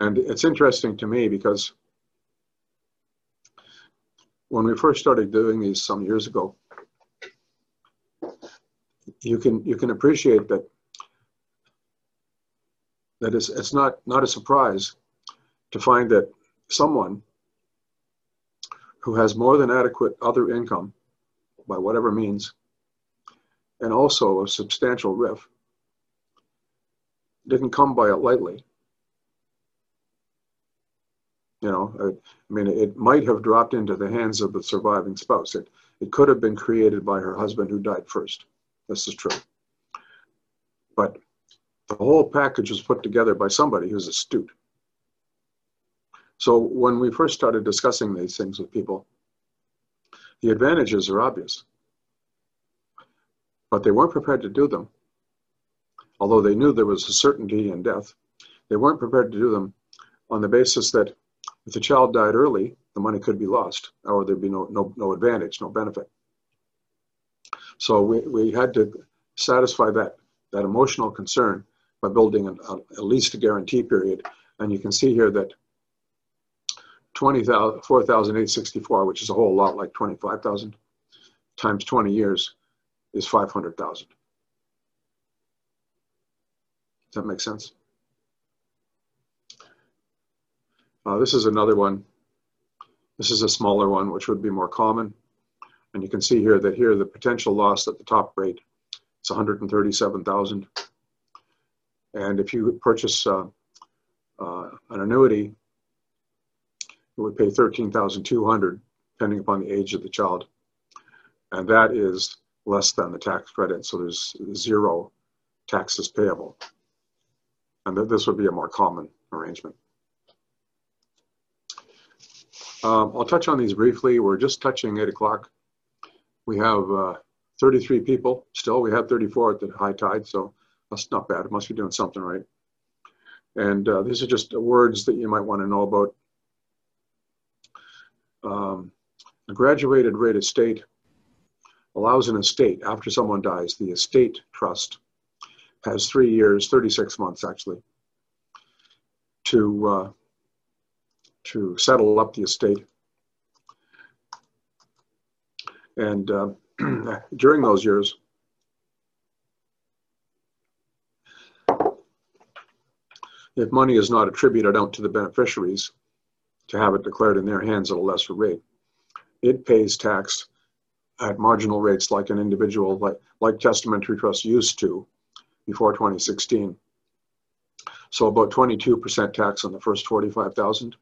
S1: And it's interesting to me because when we first started doing these some years ago, you can you can appreciate that that it's, it's not not a surprise to find that someone who has more than adequate other income by whatever means and also a substantial RIF didn't come by it lightly you know, I, I mean, it might have dropped into the hands of the surviving spouse. It, it could have been created by her husband who died first. This is true. But the whole package was put together by somebody who's astute. So when we first started discussing these things with people, the advantages are obvious. But they weren't prepared to do them. Although they knew there was a certainty in death, they weren't prepared to do them on the basis that if the child died early, the money could be lost, or there'd be no, no, no advantage, no benefit. So we, we had to satisfy that, that emotional concern by building an, a, at least a guarantee period. And you can see here that 20,000, 4,864, which is a whole lot like 25,000 times 20 years is 500,000. Does that make sense? Uh, this is another one. This is a smaller one, which would be more common. And you can see here that here the potential loss at the top rate is 137,000. And if you purchase uh, uh, an annuity, it would pay 13,200 depending upon the age of the child. And that is less than the tax credit. So there's zero taxes payable. And th this would be a more common arrangement. Um, I'll touch on these briefly. We're just touching 8 o'clock. We have uh, 33 people still. We had 34 at the high tide, so that's not bad. It must be doing something right. And uh, these are just words that you might want to know about. Um, a graduated rate estate allows an estate, after someone dies, the estate trust has three years, 36 months actually, to uh, to settle up the estate. And uh, during those years, if money is not attributed out to the beneficiaries to have it declared in their hands at a lesser rate, it pays tax at marginal rates like an individual, like, like testamentary trust used to before 2016. So about 22% tax on the first 45,000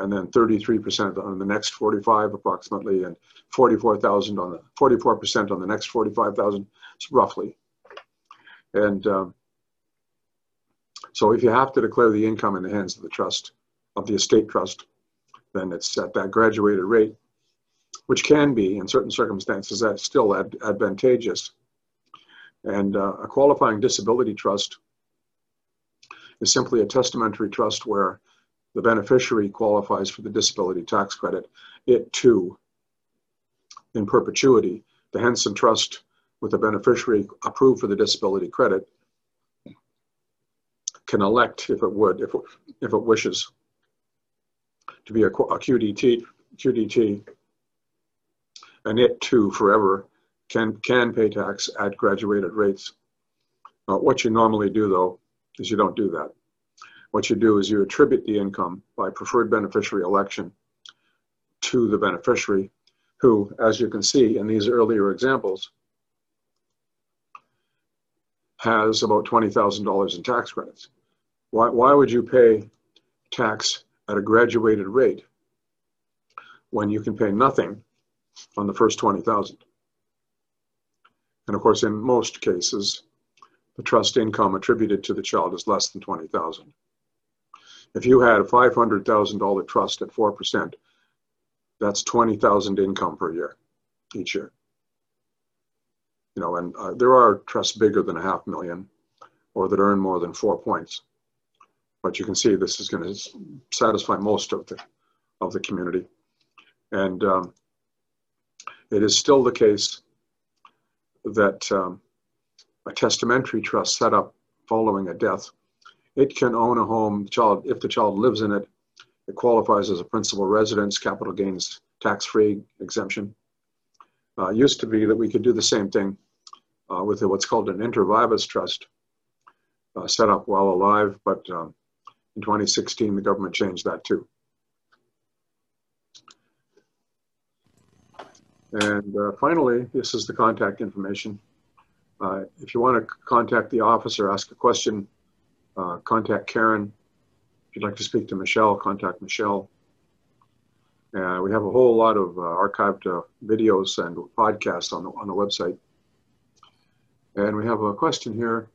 S1: and then 33% on the next 45 approximately, and 44,000 on the 44% on the next 45,000, roughly. And um, so if you have to declare the income in the hands of the trust, of the estate trust, then it's at that graduated rate, which can be in certain circumstances that's still ad advantageous. And uh, a qualifying disability trust is simply a testamentary trust where the beneficiary qualifies for the disability tax credit, it too, in perpetuity, the Henson Trust with the beneficiary approved for the disability credit can elect, if it would, if it, if it wishes, to be a, a QDT, QDT, and it too forever can, can pay tax at graduated rates. Uh, what you normally do though, is you don't do that what you do is you attribute the income by preferred beneficiary election to the beneficiary who, as you can see in these earlier examples, has about $20,000 in tax credits. Why, why would you pay tax at a graduated rate when you can pay nothing on the first 20,000? And of course, in most cases, the trust income attributed to the child is less than 20,000. If you had a $500,000 trust at 4%, that's 20,000 income per year, each year. You know, and uh, there are trusts bigger than a half million or that earn more than four points. But you can see this is going to satisfy most of the, of the community. And um, it is still the case that um, a testamentary trust set up following a death it can own a home. The child, if the child lives in it, it qualifies as a principal residence, capital gains tax-free exemption. Uh, used to be that we could do the same thing uh, with what's called an inter vivos trust uh, set up while alive, but um, in 2016 the government changed that too. And uh, finally, this is the contact information. Uh, if you want to contact the office or ask a question, uh, contact Karen. If you'd like to speak to Michelle, contact Michelle. Uh, we have a whole lot of uh, archived uh, videos and podcasts on the, on the website. And we have a question here.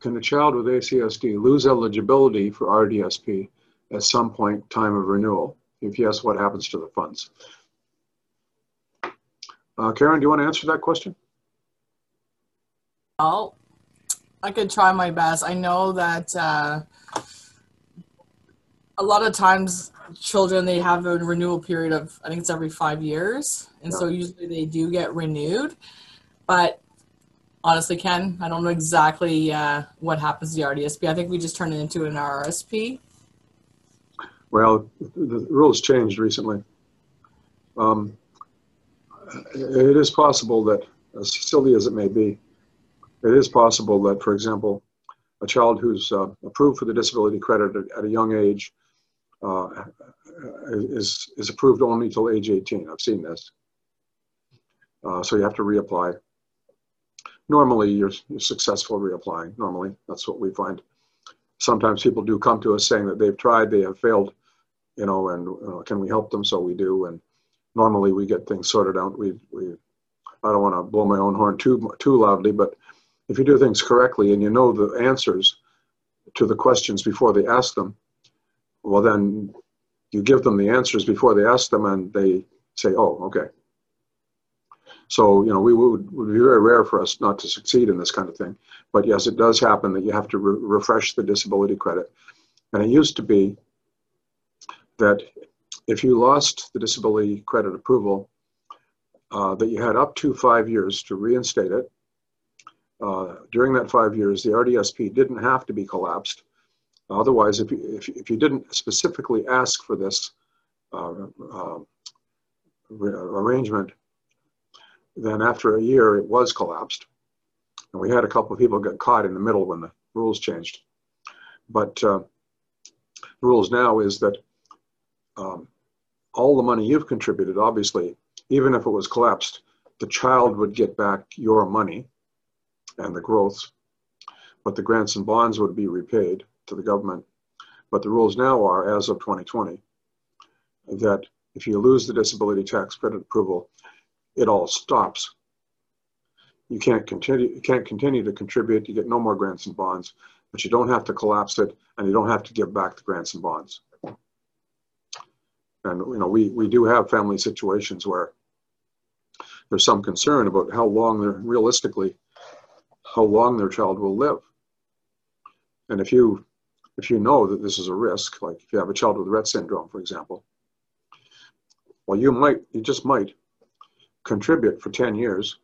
S1: Can a child with ACSD lose eligibility for RDSP at some point time of renewal? If yes, what happens to the funds? Uh, Karen, do you want to answer that question?
S3: Oh, I could try my best. I know that uh, a lot of times children they have a renewal period of I think it's every five years, and yeah. so usually they do get renewed. But honestly, Ken. I don't know exactly uh, what happens to the RDSP. I think we just turn it into an RRSP.
S1: Well, the rules changed recently. Um, it is possible that, as silly as it may be, it is possible that, for example, a child who's uh, approved for the disability credit at, a young age uh, is, is approved only till age 18. I've seen this. Uh, so you have to reapply. Normally, you're, you're successful reapplying. Normally, that's what we find. Sometimes people do come to us saying that they've tried, they have failed, you know, and can we help them? So we do. And normally we get things sorted out. We, we I don't want to blow my own horn too, too loudly, but if you do things correctly and you know the answers to the questions before they ask them, well, then you give them the answers before they ask them and they say, oh, okay. So, you know, we would, would be very rare for us not to succeed in this kind of thing. But yes, it does happen that you have to re refresh the disability credit. And it used to be that if you lost the disability credit approval, uh, that you had up to five years to reinstate it. Uh, during that five years, the RDSP didn't have to be collapsed. Otherwise, if you, if, if you didn't specifically ask for this uh, uh arrangement, then after a year it was collapsed. And we had a couple of people get caught in the middle when the rules changed. But uh, the rules now is that um, all the money you've contributed, obviously, even if it was collapsed, the child would get back your money and the growth, but the grants and bonds would be repaid to the government. But the rules now are, as of 2020, that if you lose the disability tax credit approval, it all stops. You can't continue, you can't continue to contribute, you get no more grants and bonds, but you don't have to collapse it and you don't have to give back the grants and bonds. And you know, we, we do have family situations where there's some concern about how long they're realistically, how long their child will live. And if you if you know that this is a risk, like if you have a child with Rett syndrome, for example, well, you might, you just might contribute for 10 years,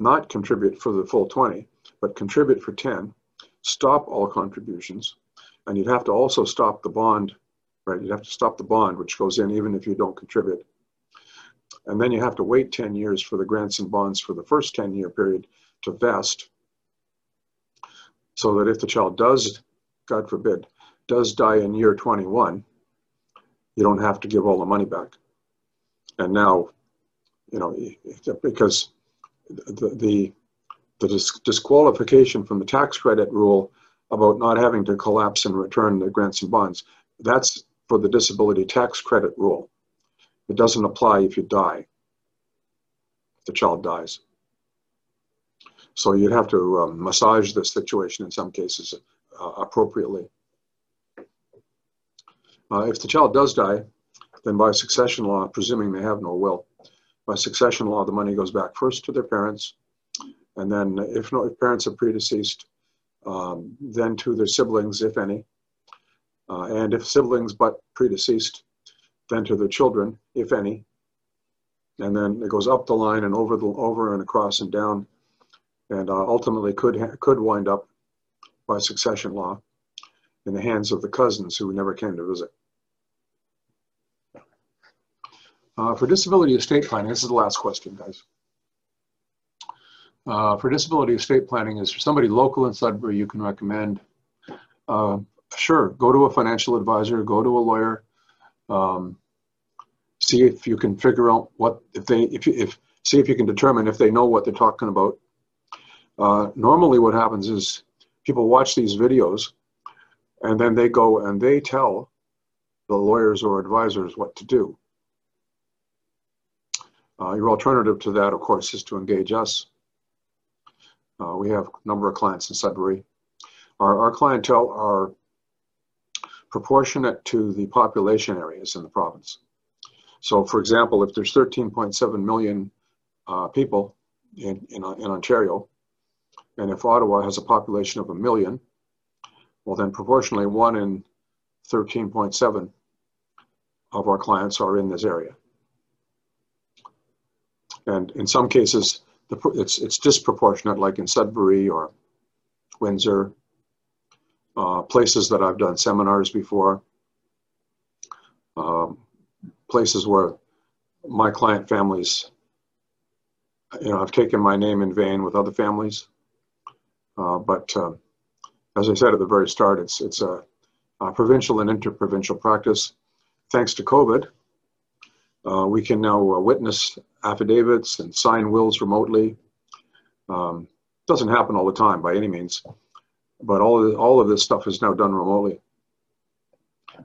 S1: not contribute for the full 20, but contribute for 10, stop all contributions, and you'd have to also stop the bond, right? You'd have to stop the bond, which goes in even if you don't contribute. And then you have to wait 10 years for the grants and bonds for the first 10 year period to vest so that if the child does, God forbid, does die in year 21, you don't have to give all the money back. And now you know, because the, the, the disqualification from the tax credit rule about not having to collapse and return the grants and bonds, that's for the disability tax credit rule. It doesn't apply if you die, if the child dies. So you'd have to um, massage the situation in some cases uh, appropriately. Uh, if the child does die, then by succession law, presuming they have no will, by succession law, the money goes back first to their parents, and then if no if parents are predeceased, um, then to their siblings, if any, uh, and if siblings but predeceased, then to their children, if any, and then it goes up the line and over the over and across and down, and uh, ultimately could could wind up by succession law in the hands of the cousins who never came to visit. Uh, for disability estate planning, this is the last question, guys. Uh, for disability estate planning, is somebody local in Sudbury you can recommend? Uh, sure, go to a financial advisor, go to a lawyer, um, see if you can figure out what if they if you if see if you can determine if they know what they're talking about. Uh, normally, what happens is people watch these videos, and then they go and they tell the lawyers or advisors what to do. Uh, your alternative to that, of course, is to engage us. Uh, we have a number of clients in Sudbury. Our, our clientele are proportionate to the population areas in the province. So, for example, if there's 13.7 million uh, people in, in, in, Ontario, and if Ottawa has a population of a million, well, then proportionally, one in 13.7 of our clients are in this area. And in some cases, the, it's, it's disproportionate, like in Sudbury or Windsor, uh, places that I've done seminars before, um, places where my client families, you know, I've taken my name in vain with other families. Uh, but uh, as I said at the very start, it's it's a, a provincial and interprovincial practice. Thanks to COVID, uh, we can now uh, witness affidavits and sign wills remotely. Um, doesn't happen all the time by any means, but all of, all of this stuff is now done remotely.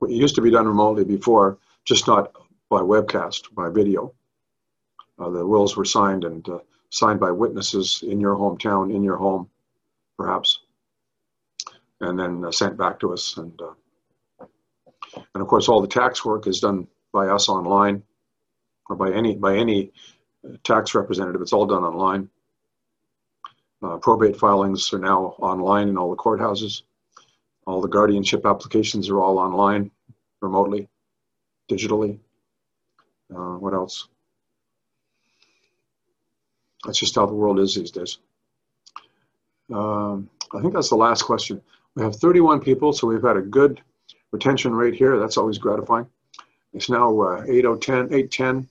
S1: It used to be done remotely before, just not by webcast, by video. Uh, the wills were signed and uh, signed by witnesses in your hometown, in your home, perhaps, and then uh, sent back to us. And uh, and of course, all the tax work is done by us online, or by any by any tax representative. It's all done online. Uh, probate filings are now online in all the courthouses. All the guardianship applications are all online, remotely, digitally. Uh, what else? That's just how the world is these days. Um, I think that's the last question. We have 31 people, so we've had a good retention rate here. That's always gratifying. It's now uh, 8.10, 8.10.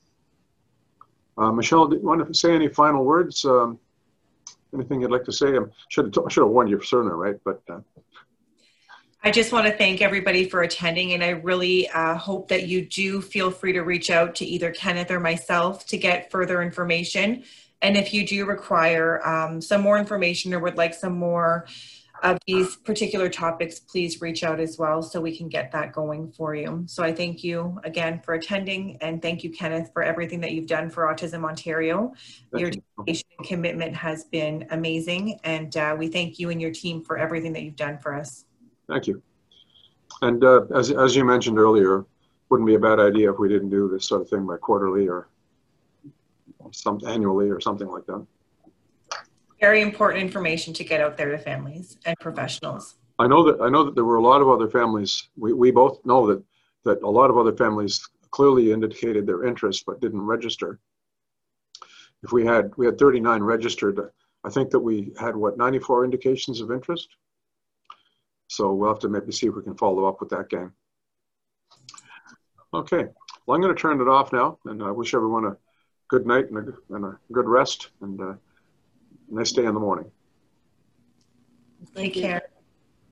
S1: Uh, Michelle, do you want to say any final words? Um, anything you'd like to say? I should have, should have warned you sooner, right? But uh,
S2: I just want to thank everybody for attending, and I really uh, hope that you do feel free to reach out to either Kenneth or myself to get further information. And if you do require um, some more information or would like some more of these particular topics, please reach out as well so we can get that going for you. So I thank you again for attending, and thank you, Kenneth, for everything that you've done for Autism Ontario. Your
S1: you.
S2: dedication and commitment has been amazing, and uh, we thank you and your team for everything that you've done for us.
S1: Thank you. And uh, as, as you mentioned earlier, wouldn't be a bad idea if we didn't do this sort of thing by quarterly or some annually or something like that.
S2: Very important information to get out there to families and professionals.
S1: I know that I know that there were a lot of other families. We, we both know that that a lot of other families clearly indicated their interest but didn't register. If we had we had 39 registered, I think that we had what 94 indications of interest. So we'll have to maybe see if we can follow up with that gang. Okay, well I'm going to turn it off now, and I wish everyone a good night and a, and a good rest and a nice day in the morning.
S2: Take care.